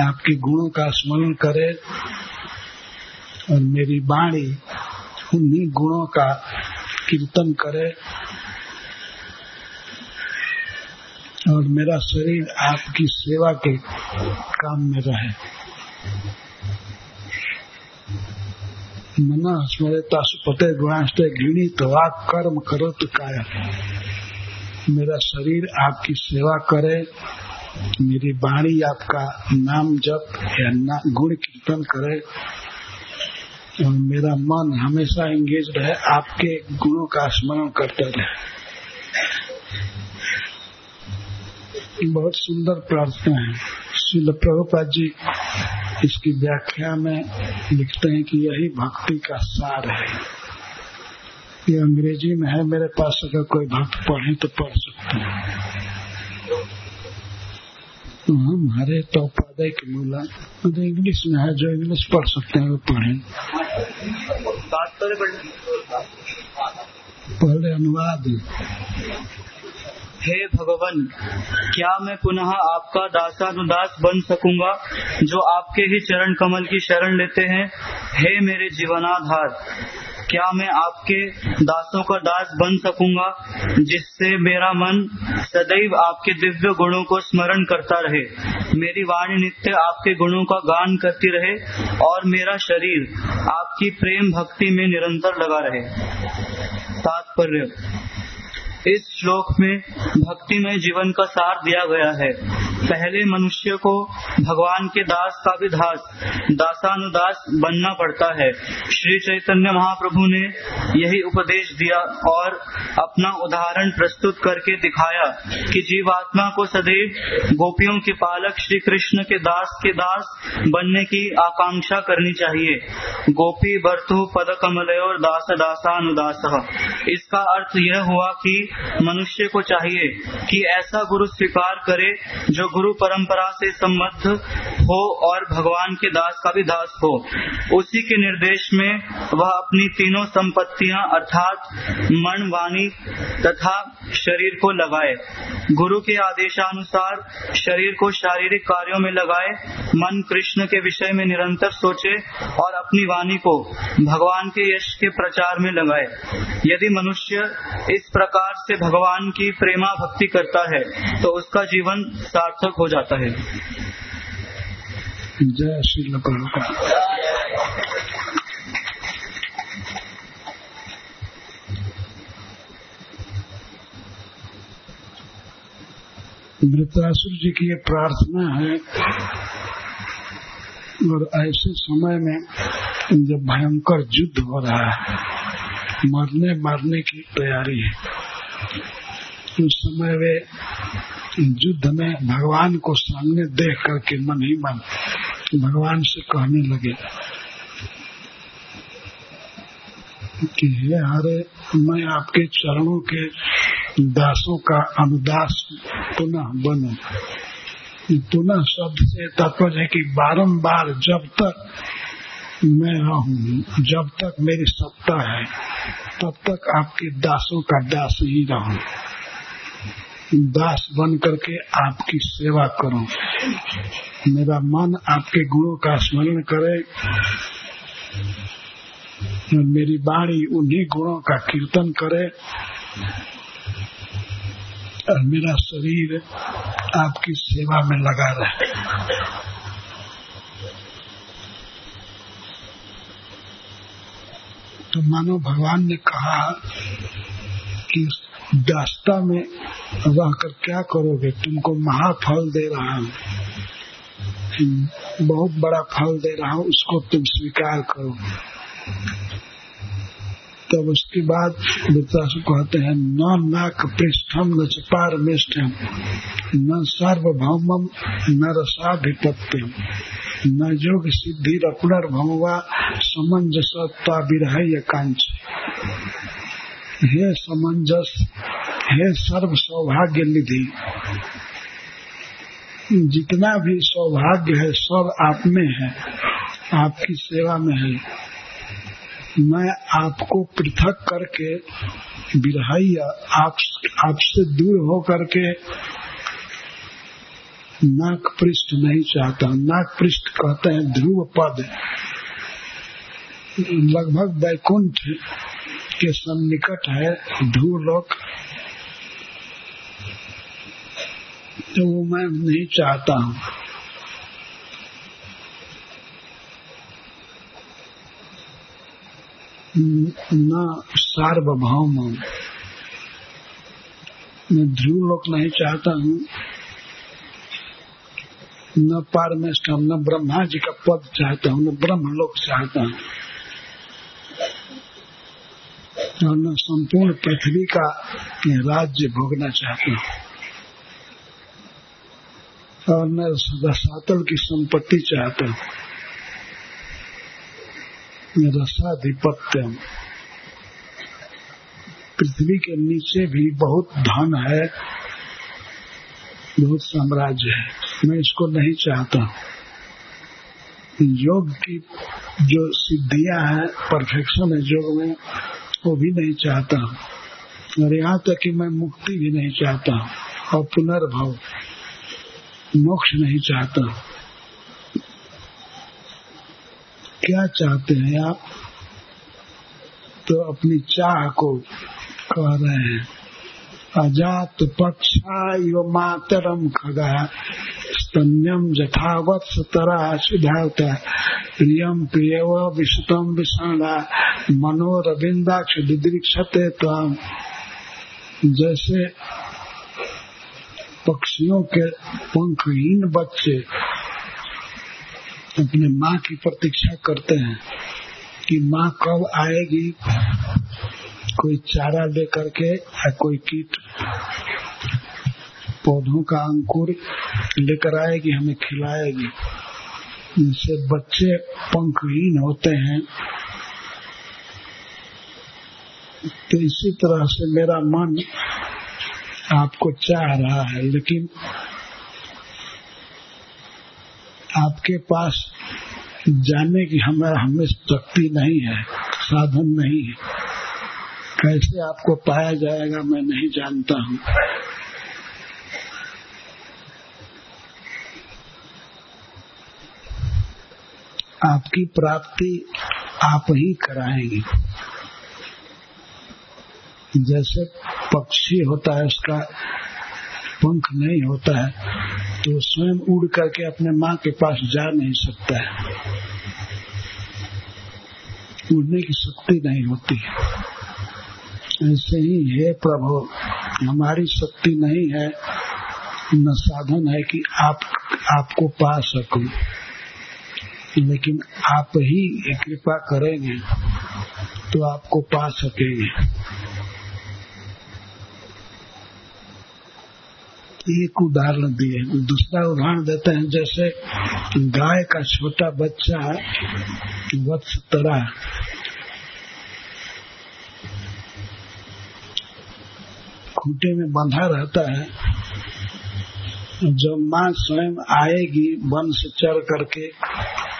आपके गुणों का स्मरण करे और मेरी वाणी उन्हीं गुणों का कीर्तन करे और मेरा शरीर आपकी सेवा के काम में रहे। मना स्मरता सुपते गुणास्ते घृणी तो आप कर्म करो तो काया। मेरा शरीर आपकी सेवा करे मेरी वाणी आपका नाम जप या ना, गुण कीर्तन करे। और मेरा मन हमेशा एंगेज रहे आपके गुणों का स्मरण करते रहे। बहुत सुंदर प्रार्थना है। शिल प्रभुपाद जी इसकी व्याख्या में लिखते हैं कि यही भक्ति का सार है। ये अंग्रेज़ी में है मेरे पास अगर कोई भक्त पढ़े तो पढ़ सकते हैं। हमारे तो पौधे के मूला तो इंग्लिश में है जो इंग्लिश पढ़ सकते हैं वो पढ़े। पहले अनुवाद। हे भगवान, क्या मैं पुनः आपका दासानुदास बन सकूँगा, जो आपके ही चरण कमल की शरण लेते हैं? हे मेरे जीवनाधार, क्या मैं आपके दासों का दास बन सकूँगा, जिससे मेरा मन सदैव आपके दिव्य गुणों को स्मरण करता रहे? मेरी वाणी नित्य आपके गुणों का गान करती रहे, और मेरा शरीर आपकी प्रेम भक्ति में निरंतर लगा रहे। तात्पर्य इस श्लोक में भक्ति में जीवन का सार दिया गया है। पहले मनुष्य को भगवान के दास का भी दास, दासानुदास बनना पड़ता है। श्री चैतन्य महाप्रभु ने यही उपदेश दिया और अपना उदाहरण प्रस्तुत करके दिखाया कि जीवात्मा को सदैव गोपियों के पालक श्री कृष्ण के दास के दास बनने की आकांक्षा करनी चाहिए। गोपी बर्तु पद कमल और दास दासानुदास। इसका अर्थ यह हुआ कि मनुष्य को चाहिए कि ऐसा गुरु स्वीकार करे जो गुरु परंपरा से संबद्ध हो और भगवान के दास का भी दास हो। उसी के निर्देश में वह अपनी तीनों संपत्तियाँ अर्थात मन, वाणी तथा शरीर को लगाए। गुरु के आदेशानुसार शरीर को शारीरिक कार्यों में लगाए, मन कृष्ण के विषय में निरंतर सोचे और अपनी वाणी को भगवान के यश के प्रचार में लगाए। यदि मनुष्य इस प्रकार से भगवान की प्रेमा भक्ति करता है तो उसका जीवन सार्थक हो जाता है। जय श्री वृत्रासुर जी की ये प्रार्थना है, और ऐसे समय में जब भयंकर युद्ध हो रहा है मरने मारने की तैयारी है। उस समय वे युद्ध में भगवान को सामने देख करके मन ही मन भगवान से कहने लगे कि हे हरे, मैं आपके चरणों के दासों का अनुदास पुनः बनू। पुनः शब्द से तात्पर्य है कि बारंबार जब तक मैं रहूँ जब तक मेरी सत्ता है, तब तक आपके दासों का दास ही रहूँ। दास बन करके आपकी सेवा करूँ। मेरा मन आपके गुणों का स्मरण करे। मेरी बाणी उन्हीं गुणों का कीर्तन करे। और मेरा शरीर आपकी सेवा में लगा रहे। तो मानो भगवान ने कहा कि दास्ता में रहकर क्या करोगे? तुमको महाफल दे रहा हूँ। बहुत बड़ा फल दे रहा हूँ, उसको तुम स्वीकार करो। तब उसके बाद कहते हैं, न नाक पृष्ठम, न चपार मेष्ठम, न सार्वभौमम, न रसाभिपत्यम न योग सिद्धि पुनर्भवा समंजसता विरह कांच हे समंजस, हे सर्व सौभाग्य निधि जितना भी सौभाग्य है, सब आप में है, आपकी सेवा में है। मैं आपको पृथक करके बिरहैया आप आपसे दूर हो करके नाक पृष्ठ नहीं चाहता। नाक पृष्ठ कहते हैं ध्रुव पद। लगभग वैकुंठ के सन्निकट है ध्रुव लोक तो वो मैं नहीं चाहता हूँ। न सार्वभौम मैं ध्रुव लोक नहीं चाहता हूँ। न पारमेष्ठम, न ब्रह्मा जी का पद चाहता हूँ, न ब्रह्म लोक चाहता हूँ। और मैं संपूर्ण पृथ्वी का राज्य भोगना चाहता हूँ। और मैं रसातल की संपत्ति चाहता हूँ। रसाधिपत्यम। पृथ्वी के नीचे भी बहुत धन है, बहुत साम्राज्य है। मैं इसको नहीं चाहता। योग की जो सिद्धियाँ हैं परफेक्शन है योग में, वो भी नहीं चाहता। और यहाँ तक कि मैं मुक्ति भी नहीं चाहता और पुनर्भव मोक्ष नहीं चाहता। क्या चाहते हैं आप? तो अपनी चाह को कह रहे हैं। अजात पक्षा यो मातरम खगा। स्तन्यम जथावत सतरा सुधावता प्रियम प्रिय विशुतम विषाणा मनोरविंदाक्ष दिदृक्षते जैसे पक्षियों के पंखहीन बच्चे अपने माँ की प्रतीक्षा करते हैं कि माँ कब आएगी? कोई चारा लेकर के या कोई कीट पौधों का अंकुर लेकर आएगी, हमें खिलाएगी। जिनसे बच्चे पंखहीन होते हैं। तो इसी तरह से मेरा मन आपको चाह रहा है, लेकिन आपके पास जाने की हमारा हमें शक्ति नहीं है, साधन नहीं है। कैसे आपको पाया जाएगा, मैं नहीं जानता हूँ। आपकी प्राप्ति आप ही कराएँगे। जैसे पक्षी होता है, उसका पंख नहीं होता है तो स्वयं उड़ करके अपने माँ के पास जा नहीं सकता है। उड़ने की शक्ति नहीं होती। ऐसे ही है प्रभु। हमारी शक्ति नहीं है, न साधन है कि आप, आपको पा सकूँ। लेकिन आप ही कृपा करेंगे तो आपको पा सकेंगे। एक उदाहरण दिए। दूसरा उदाहरण देते हैं, जैसे गाय का छोटा बच्चा वत्स तरह। खूटे में बंधा रहता है, जब माँ स्वयं आएगी, वन से चढ़ करके,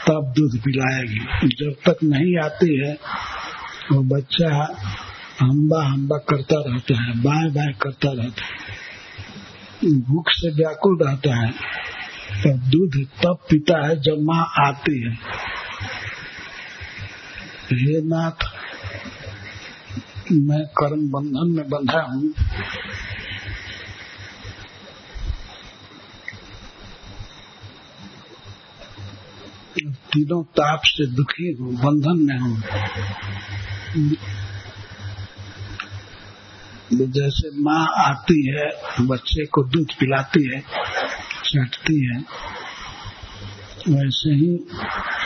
तब दूध पिलाएगी। जब तक नहीं आती है, वो बच्चा हम्बा हम्बा करता रहता है, बाएँ बाएँ करता रहता है। भूख से व्याकुल रहता है तो दूध तब पीता है जब माँ आती है। हे नाथ मैं कर्म बंधन में बंधा हूँ। तीनों ताप से दुखी हूँ, बंधन में हूँ। जैसे माँ आती है, बच्चे को दूध पिलाती है, चटती है, वैसे ही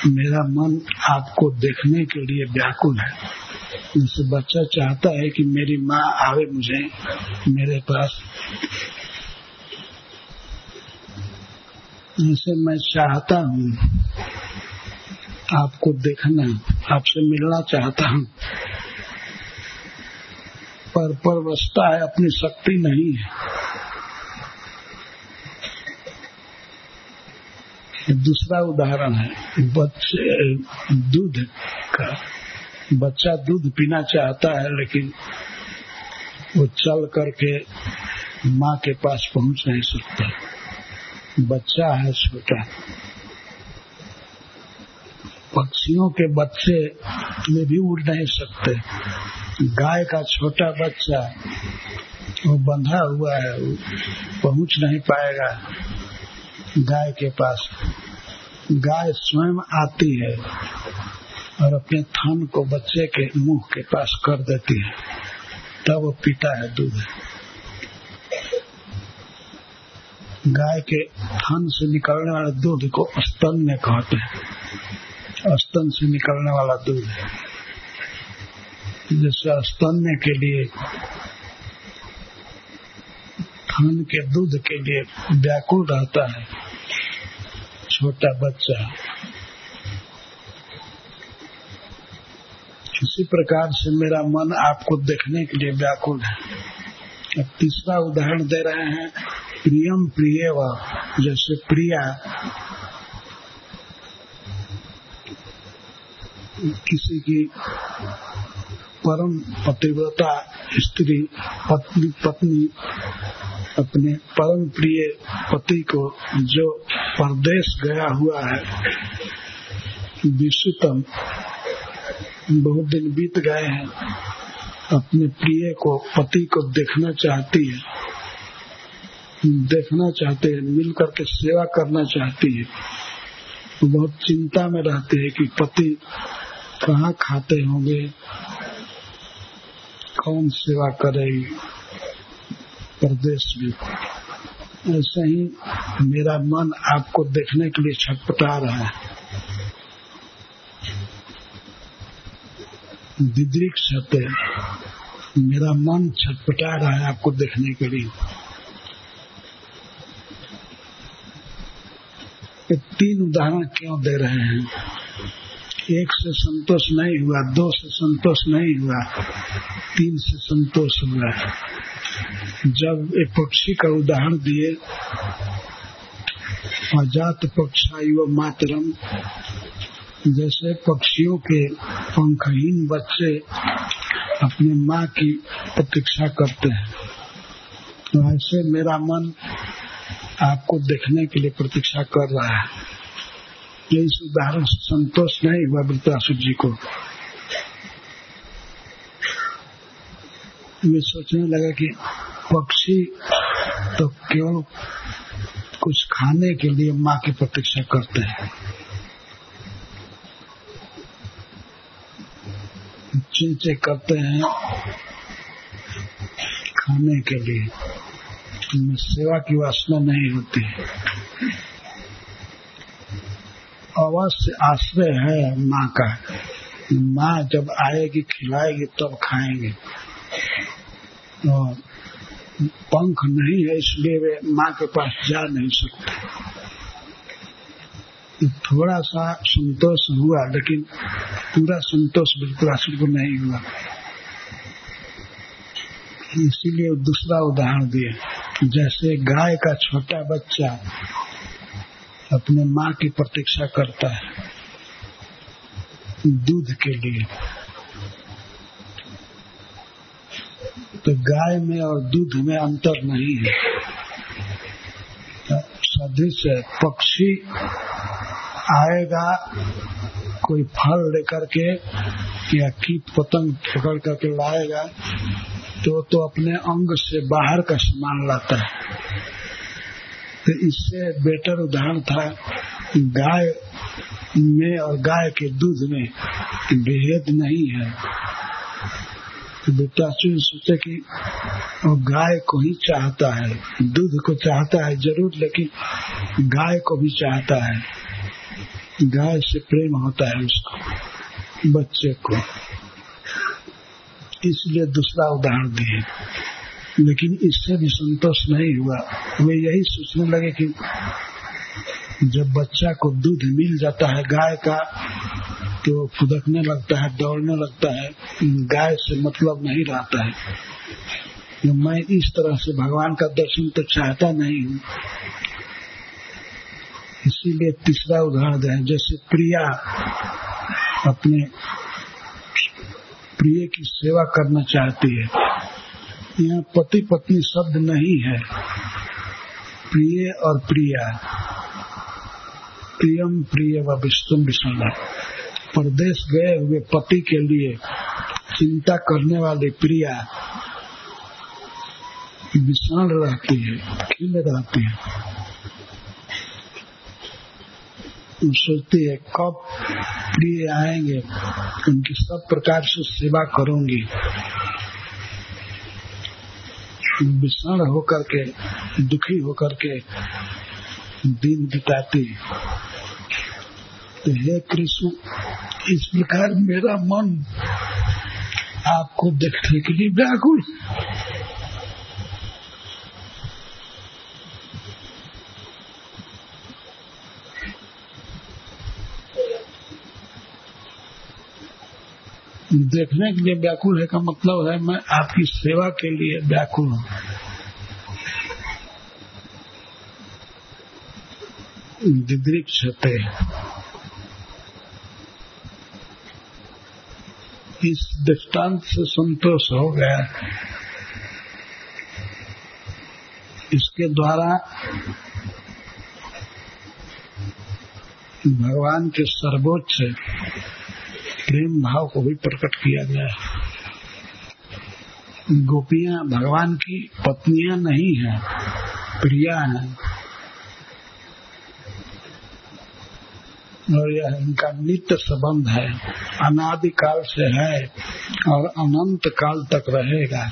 मेरा मन आपको देखने के लिए व्याकुल है। बच्चा चाहता है कि मेरी माँ आवे मुझे, मेरे पास। जैसे मैं चाहता हूँ, आपको देखना, आपसे मिलना चाहता हूँ। पर परवस्ता है, अपनी शक्ति नहीं है। दूसरा उदाहरण है, बच्चे, दूध का। बच्चा दूध पीना चाहता है, लेकिन वो चल करके माँ के पास पहुँच नहीं सकता। बच्चा है छोटा। पक्षियों के बच्चे में भी उड़ नहीं सकते। गाय का छोटा बच्चा वो बंधा हुआ है, वो पहुँच नहीं पाएगा गाय के पास। गाय स्वयं आती है। और अपने थन को बच्चे के मुँह के पास कर देती है। तब वो पीता है दूध। गाय के थन से निकलने वाले दूध को स्तन में कहते हैं। स्तन से निकलने वाला दूध। जैसे स्तन्य के लिए खान के दूध के लिए व्याकुल रहता है। छोटा बच्चा इसी प्रकार से मेरा मन आपको देखने के लिए व्याकुल है। अब तीसरा उदाहरण दे रहे हैं, प्रियम प्रिय व जैसे प्रिया किसी की परम पतिव्रता, स्त्री, पत्नी पत्नी, अपने परम प्रिय पति को जो परदेश गया हुआ है विश्वतम बहुत दिन बीत गए हैं। अपने प्रिय को, पति को देखना चाहती है। देखना चाहते हैं मिल करके सेवा करना चाहती है। बहुत चिंता में रहते हैं कि पति कहाँ खाते होंगे, कौन सेवा करेगी प्रदेश में। ऐसे ही मेरा मन आपको देखने के लिए छटपटा रहा है। सत्य मेरा मन छटपटा रहा है आपको देखने के लिए। तीन उदाहरण क्यों दे रहे हैं? एक से संतोष नहीं हुआ, दो से संतोष नहीं हुआ, तीन से संतोष हुआ। जब एक पक्षी का उदाहरण दिए, अजात पक्षायु मातरम जैसे पक्षियों के पंखहीन बच्चे अपनी माँ की प्रतीक्षा करते हैं। तो ऐसे मेरा मन आपको देखने के लिए प्रतीक्षा कर रहा है। ये इस उदाहरण से संतोष नहीं हुआ वृतासु जी को। ये सोचने लगा कि पक्षी तो केवल कुछ खाने के लिए माँ की प्रतीक्षा करते हैं? चिंचे करते हैं खाने के लिए। उनमें सेवा की वासना नहीं होती। अवश्य आश्रय है माँ का। माँ जब आएगी, खिलाएगी, तब खाएँगे। और पंख नहीं है, इसलिए वे माँ के पास जा नहीं सकते। थोड़ा सा संतोष हुआ, लेकिन पूरा संतोष बिल्कुल आश्रय को नहीं हुआ। इसीलिए दूसरा उदाहरण दिए, जैसे गाय का छोटा बच्चा अपने माँ की प्रतीक्षा करता है दूध के लिए तो गाय में और दूध में अंतर नहीं है। सदृश पक्षी आएगा, कोई फल लेकर के या कीट पतंग पकड़ करके लाएगा तो तो अपने अंग से बाहर का सामान लाता है। तो इससे बेटर उदाहरण था, गाय में और गाय के दूध में भेद नहीं है। तो बेटा सोचे कि वो गाय को ही चाहता है, दूध को चाहता है ज़रूर, लेकिन गाय को भी चाहता है। गाय से प्रेम होता है उसको, बच्चे को। इसलिए दूसरा उदाहरण दिए। लेकिन इससे भी संतोष नहीं हुआ। वे यही सोचने लगे कि जब बच्चा को दूध मिल जाता है गाय का तो फुदकने लगता है, दौड़ने लगता है। गाय से मतलब नहीं रहता है। तो मैं इस तरह से भगवान का दर्शन तो चाहता नहीं हूँ। इसीलिए तीसरा उदाहरण दें जैसे प्रिया अपने प्रिय की सेवा करना चाहती है। यहाँ पति पत्नी शब्द नहीं है। प्रिय और प्रिया। प्रियम प्रिय व विष्णु विष्णु परदेश गए हुए पति के लिए चिंता करने वाली प्रिया विषाण रहती है, खिल रहती है। सोचती है, कब प्रिय आएँगे? उनकी सब प्रकार से सेवा करूँगी। विषण होकर के, दुखी होकर के दिन बिताती तो हे कृष्ण, इस प्रकार मेरा मन आपको देखने के लिए व्याकुल। देखने के लिए व्याकुल है का मतलब है मैं आपकी सेवा के लिए व्याकुल हूँ। दिदृक्षते। इस दृष्टांत से संतोष हो गया। इसके द्वारा भगवान के सर्वोच्च प्रेम भाव को भी प्रकट किया गया है। गोपियाँ भगवान की पत्नियाँ नहीं है, प्रिया है। और यह इनका नित्य संबंध है, अनादिकाल से है और अनंत काल तक रहेगा।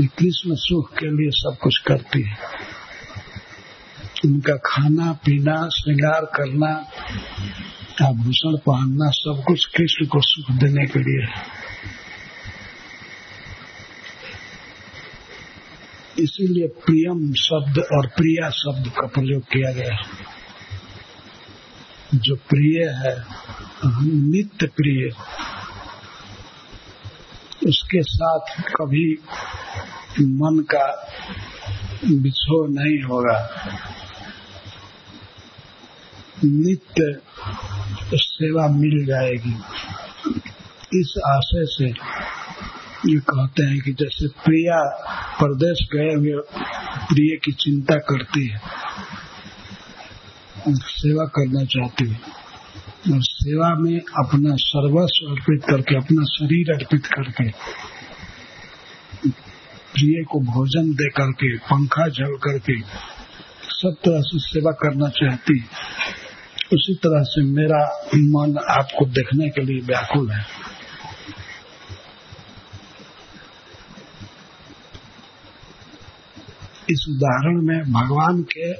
कृष्ण सुख के लिए सब कुछ करती है। उनका खाना, पीना, श्रृंगार करना, आभूषण पहनना, सब कुछ कृष्ण को सुख देने के लिए इसीलिए प्रियम शब्द और प्रिया शब्द का प्रयोग किया गया जो प्रिय है नित्य प्रिय, उसके साथ कभी मन का बिछो नहीं होगा। नित्य सेवा मिल जाएगी। इस आशय से ये कहते हैं कि जैसे प्रिया प्रदेश गए हुए प्रिय की चिंता करती है सेवा करना चाहती है। और सेवा में अपना सर्वस्व अर्पित करके, अपना शरीर अर्पित करके, प्रिय को भोजन दे करके, पंखा झल करके, सब तरह से सेवा करना चाहती है। उसी तरह से मेरा मन आपको देखने के लिए व्याकुल है। इस उदाहरण में भगवान के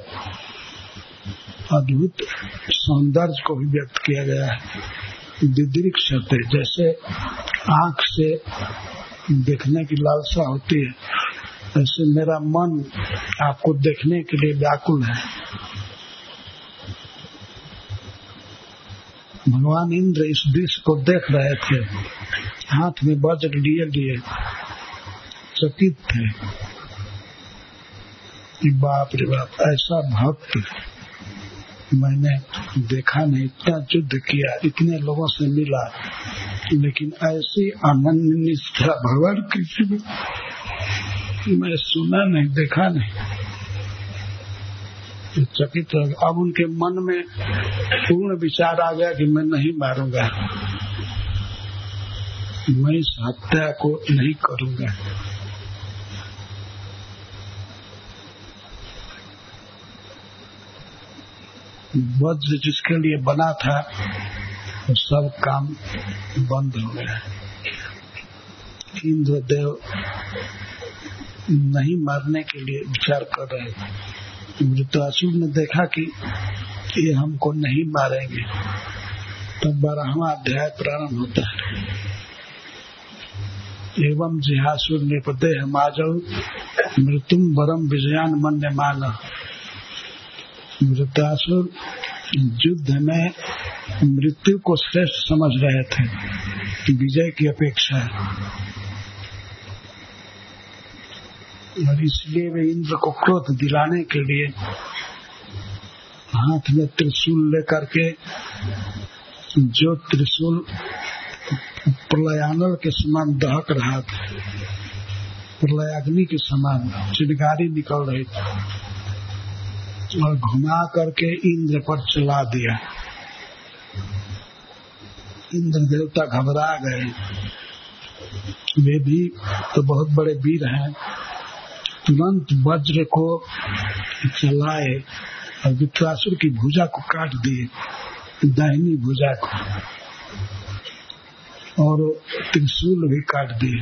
अद्भुत सौंदर्य को भी व्यक्त किया गया है। दिदृक शब्द जैसे आँख से देखने की लालसा होती है, ऐसे मेरा मन आपको देखने के लिए व्याकुल है। भगवान इंद्र इस दृश्य को देख रहे थे। हाथ में वज्र लिए लिए चकित थे। बाप रे बाप, ऐसा भक्त मैंने देखा नहीं इतना युद्ध किया, इतने लोगों से मिला। लेकिन ऐसी अनन्य निष्ठा, भगवान कृष्ण मैं सुना नहीं, देखा नहीं। चकित हो अब उनके मन में पूर्ण विचार आ गया कि मैं नहीं मारूँगा। मैं इस हत्या को नहीं करूँगा। वज्र जिसके लिए बना था, वो सब काम बंद हो गया। इंद्रदेव नहीं मारने के लिए विचार कर रहे थे। मृत्युआसुर ने देखा कि ये हमको नहीं मारेंगे। तब तो बारहवा अध्याय प्रारंभ होता है। एवं जिहासुर निपदेह माजव मृत्युम वरम विजयान मन मान मृत्यासुर युद्ध में मृत्यु को श्रेष्ठ समझ रहे थे। विजय की अपेक्षा और इसलिए वे इंद्र को क्रोध दिलाने के लिए हाथ में त्रिशूल लेकर के, जो त्रिशूल प्रलयानल के समान दहक रहा था, प्रलयाग्नि के समान चिड़गारी निकल रही थी, और घुमा करके इंद्र पर चला दिया। इंद्र देवता घबरा गए। वे भी तो बहुत बड़े वीर हैं। तुरंत वज्र को चलाए और वित्रासुर की भुजा को काट दिए, दाहिनी भुजा को। और त्रिशूल भी काट दिए।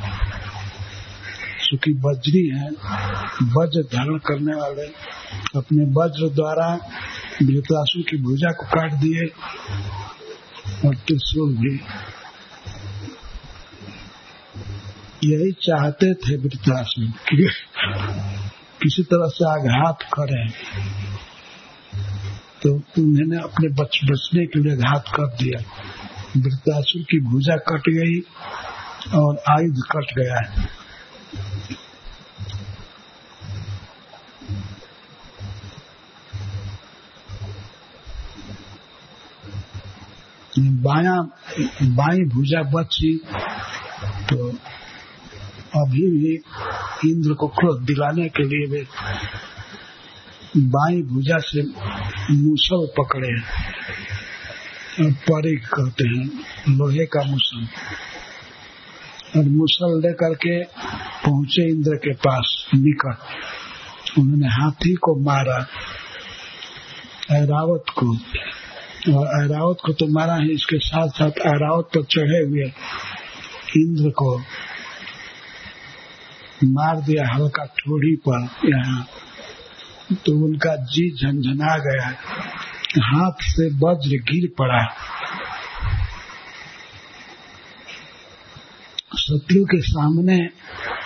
चूँकि वज्री है, वज्र धारण करने वाले अपने वज्र द्वारा वृत्रासु की भुजा को काट दिए और त्रिशूल भी यही चाहते थे वृत्रासु कि किसी तरह से आघात करें। तो उन्होंने अपने बच, बचने के लिए घात कर दिया। वृत्तासुर की भुजा कट गई और आयुध कट गया है। बाया, बाई भुजा बची तो अभी भी इंद्र को क्रोध दिलाने के लिए वे बाई भुजा से मूसल पकड़े और परे कहते हैं लोहे का मूसल। और मूसल लेकर के पहुँचे इंद्र के पास निकट। उन्होंने हाथी को मारा ऐरावत को। और ऐरावत को तो मारा है, इसके साथ साथ ऐरावत पर चढ़े हुए इंद्र को मार दिया, हल्का ठोड़ी पर यहाँ तो उनका जी झंझना गया। हाथ से वज्र गिर पड़ा। शत्रु के सामने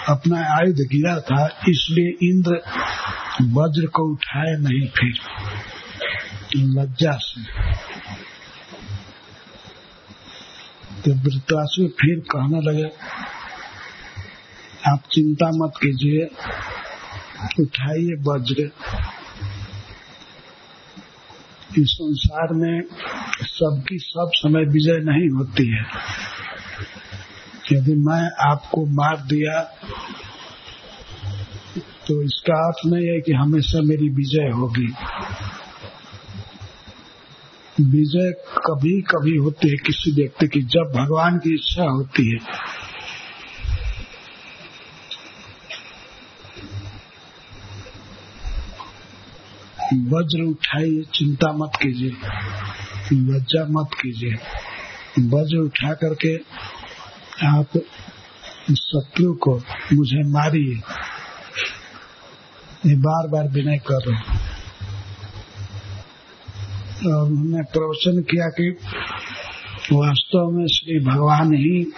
अपना आयुध गिरा था, इसलिए इंद्र वज्र को उठाए नहीं, फिर लज्जा से। तो वृत्तासु फिर कहने लगे आप चिंता मत कीजिए। उठाइए वज्र। इस संसार में सबकी सब समय विजय नहीं होती है। यदि मैं आपको मार दिया तो इसका अर्थ नहीं है कि हमेशा मेरी विजय होगी। विजय कभी कभी होती है किसी व्यक्ति की, जब भगवान की इच्छा होती है। वज्र उठाइए, चिंता मत कीजिए। लज्जा मत कीजिए। वज्र उठा करके आप शत्रु को मुझे मारिए। बार बार विनय कर रहे और उन्होंने प्रवचन किया कि वास्तव में श्री भगवान ही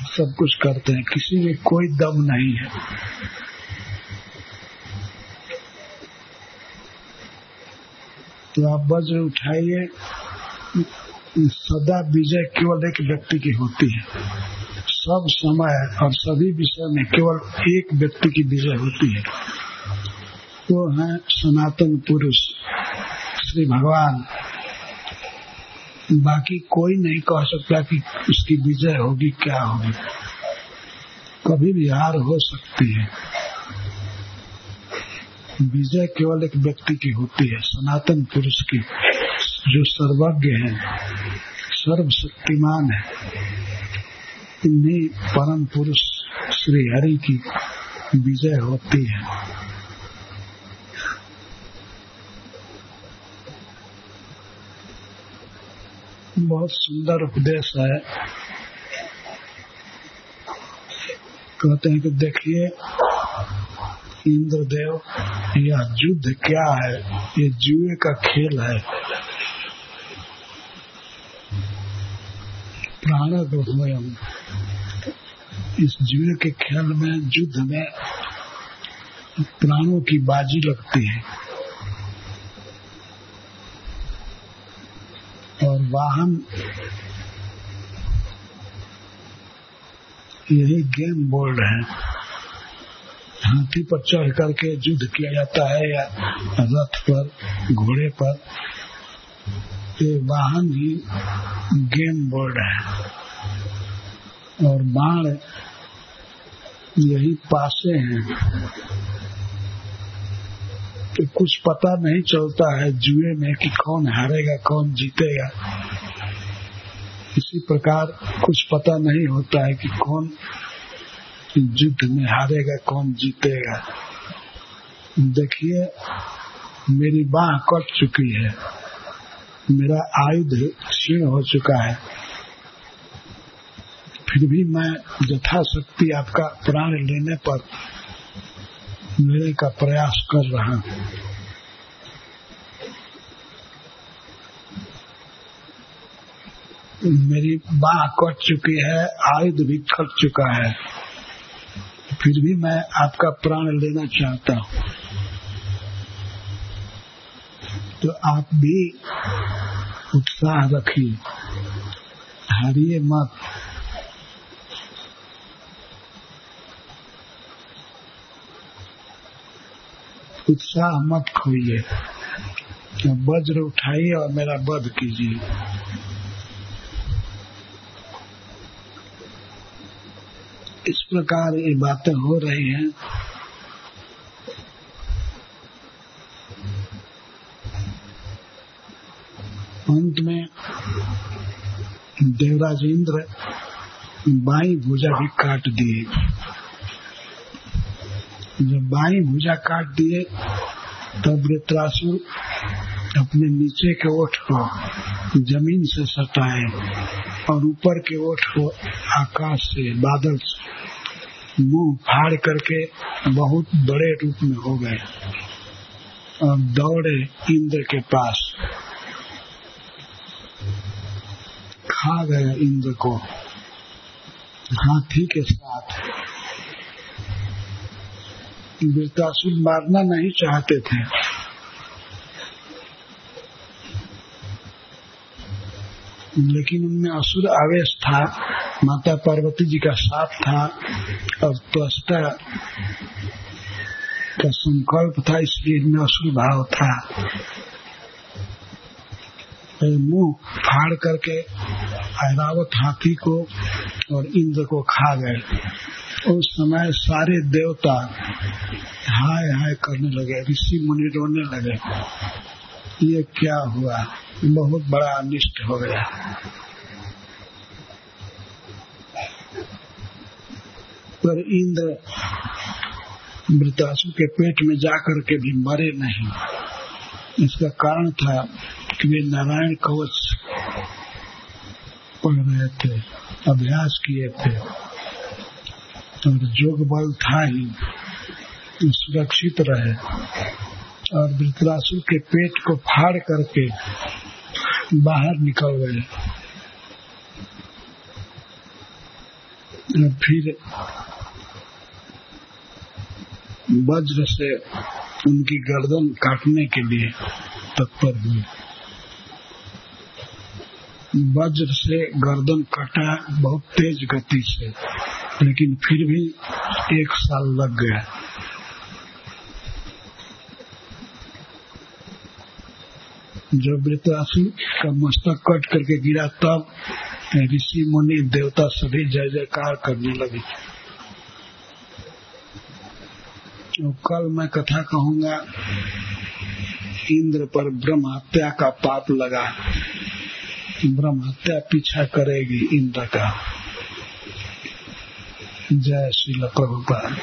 सब कुछ करते हैं। किसी में कोई दम नहीं है। तो आप वज्र उठाइए। सदा विजय केवल एक व्यक्ति की होती है। सब समय और सभी विषय में केवल एक व्यक्ति की विजय होती है। वो तो है सनातन पुरुष, श्री भगवान। बाकी कोई नहीं कह सकता कि उसकी विजय होगी, क्या होगी। कभी भी हार हो सकती है। विजय केवल एक व्यक्ति की होती है, सनातन पुरुष की, जो सर्वज्ञ है, सर्वशक्तिमान है। इन्हीं परम पुरुष श्री हरि की विजय होती है। बहुत सुंदर उपदेश है। कहते हैं कि देखिए इंद्रदेव यह युद्ध क्या है? ये जुए का खेल है। प्राण स्वयं इस जुए के खेल में, युद्ध में प्राणों की बाजी लगती है। और वाहन, यही गेम बोर्ड है। हाथी पर चढ़ करके युद्ध किया जाता है या रथ पर, घोड़े पर, ये वाहन ही गेम बोर्ड है। और बाण यही पासे हैं। तो कुछ पता नहीं चलता है जुए में कि कौन हारेगा, कौन जीतेगा। इसी प्रकार कुछ पता नहीं होता है कि कौन युद्ध में हारेगा, कौन जीतेगा? देखिए, मेरी बाह कट चुकी है। मेरा आयुध क्षीण हो चुका है। फिर भी मैं यथाशक्ति आपका प्राण लेने पर मेरे का प्रयास कर रहा हूँ। मेरी बाह कट चुकी है, आयुध भी कट चुका है। फिर भी मैं आपका प्राण लेना चाहता हूँ। तो आप भी उत्साह रखिए। हारिए मत। उत्साह मत खोइए। तो वज्र उठाइए और मेरा वध कीजिए। इस प्रकार ये बातें हो रही हैं। अंत में देवराज इंद्र बाई भुजा भी काट दिए। जब बाई भुजा काट दिए, तब वृत्रासुर अपने नीचे के ओठ को ज़मीन से सटाए और ऊपर के ओठ को आकाश से, बादल से। मुँह फाड़ करके बहुत बड़े रूप में हो गए और दौड़े इंद्र के पास। खा गया इंद्र को हाथी के साथ। मारना नहीं चाहते थे। लेकिन उनमें असुर आवेश था, माता पार्वती जी का साथ था और त्वस्ता का संकल्प था, इसलिए इनमें असुर भाव था। मुँह फाड़ करके ऐरावत हाथी को और इंद्र को खा गए। उस समय सारे देवता हाय हाय करने लगे, ऋषि मुनि रोने लगे, ये क्या हुआ? बहुत बड़ा अनिष्ट हो गया। पर इंद्र मृतासु के पेट में जाकर के भी मरे नहीं। इसका कारण था कि वे नारायण कवच पढ़ रहे थे, अभ्यास किए थे। और जोग बल था ही सुरक्षित रहे। और वृत्रासुर के पेट को फाड़ करके बाहर निकल गए। फिर वज्र से उनकी गर्दन काटने के लिए तत्पर हुए। वज्र से गर्दन कटा बहुत तेज गति से, लेकिन फिर भी एक साल लग गया। जब वृतासुर का मस्तक कट करके गिरा, तब ऋषि मुनि देवता सभी जय जयकार करने लगे। और कल मैं कथा कहूँगा, इंद्र पर ब्रह्म हत्या का पाप लगा। ब्रह्म हत्या पीछा करेगी इंद्र का। जय श्री प्रभुपाद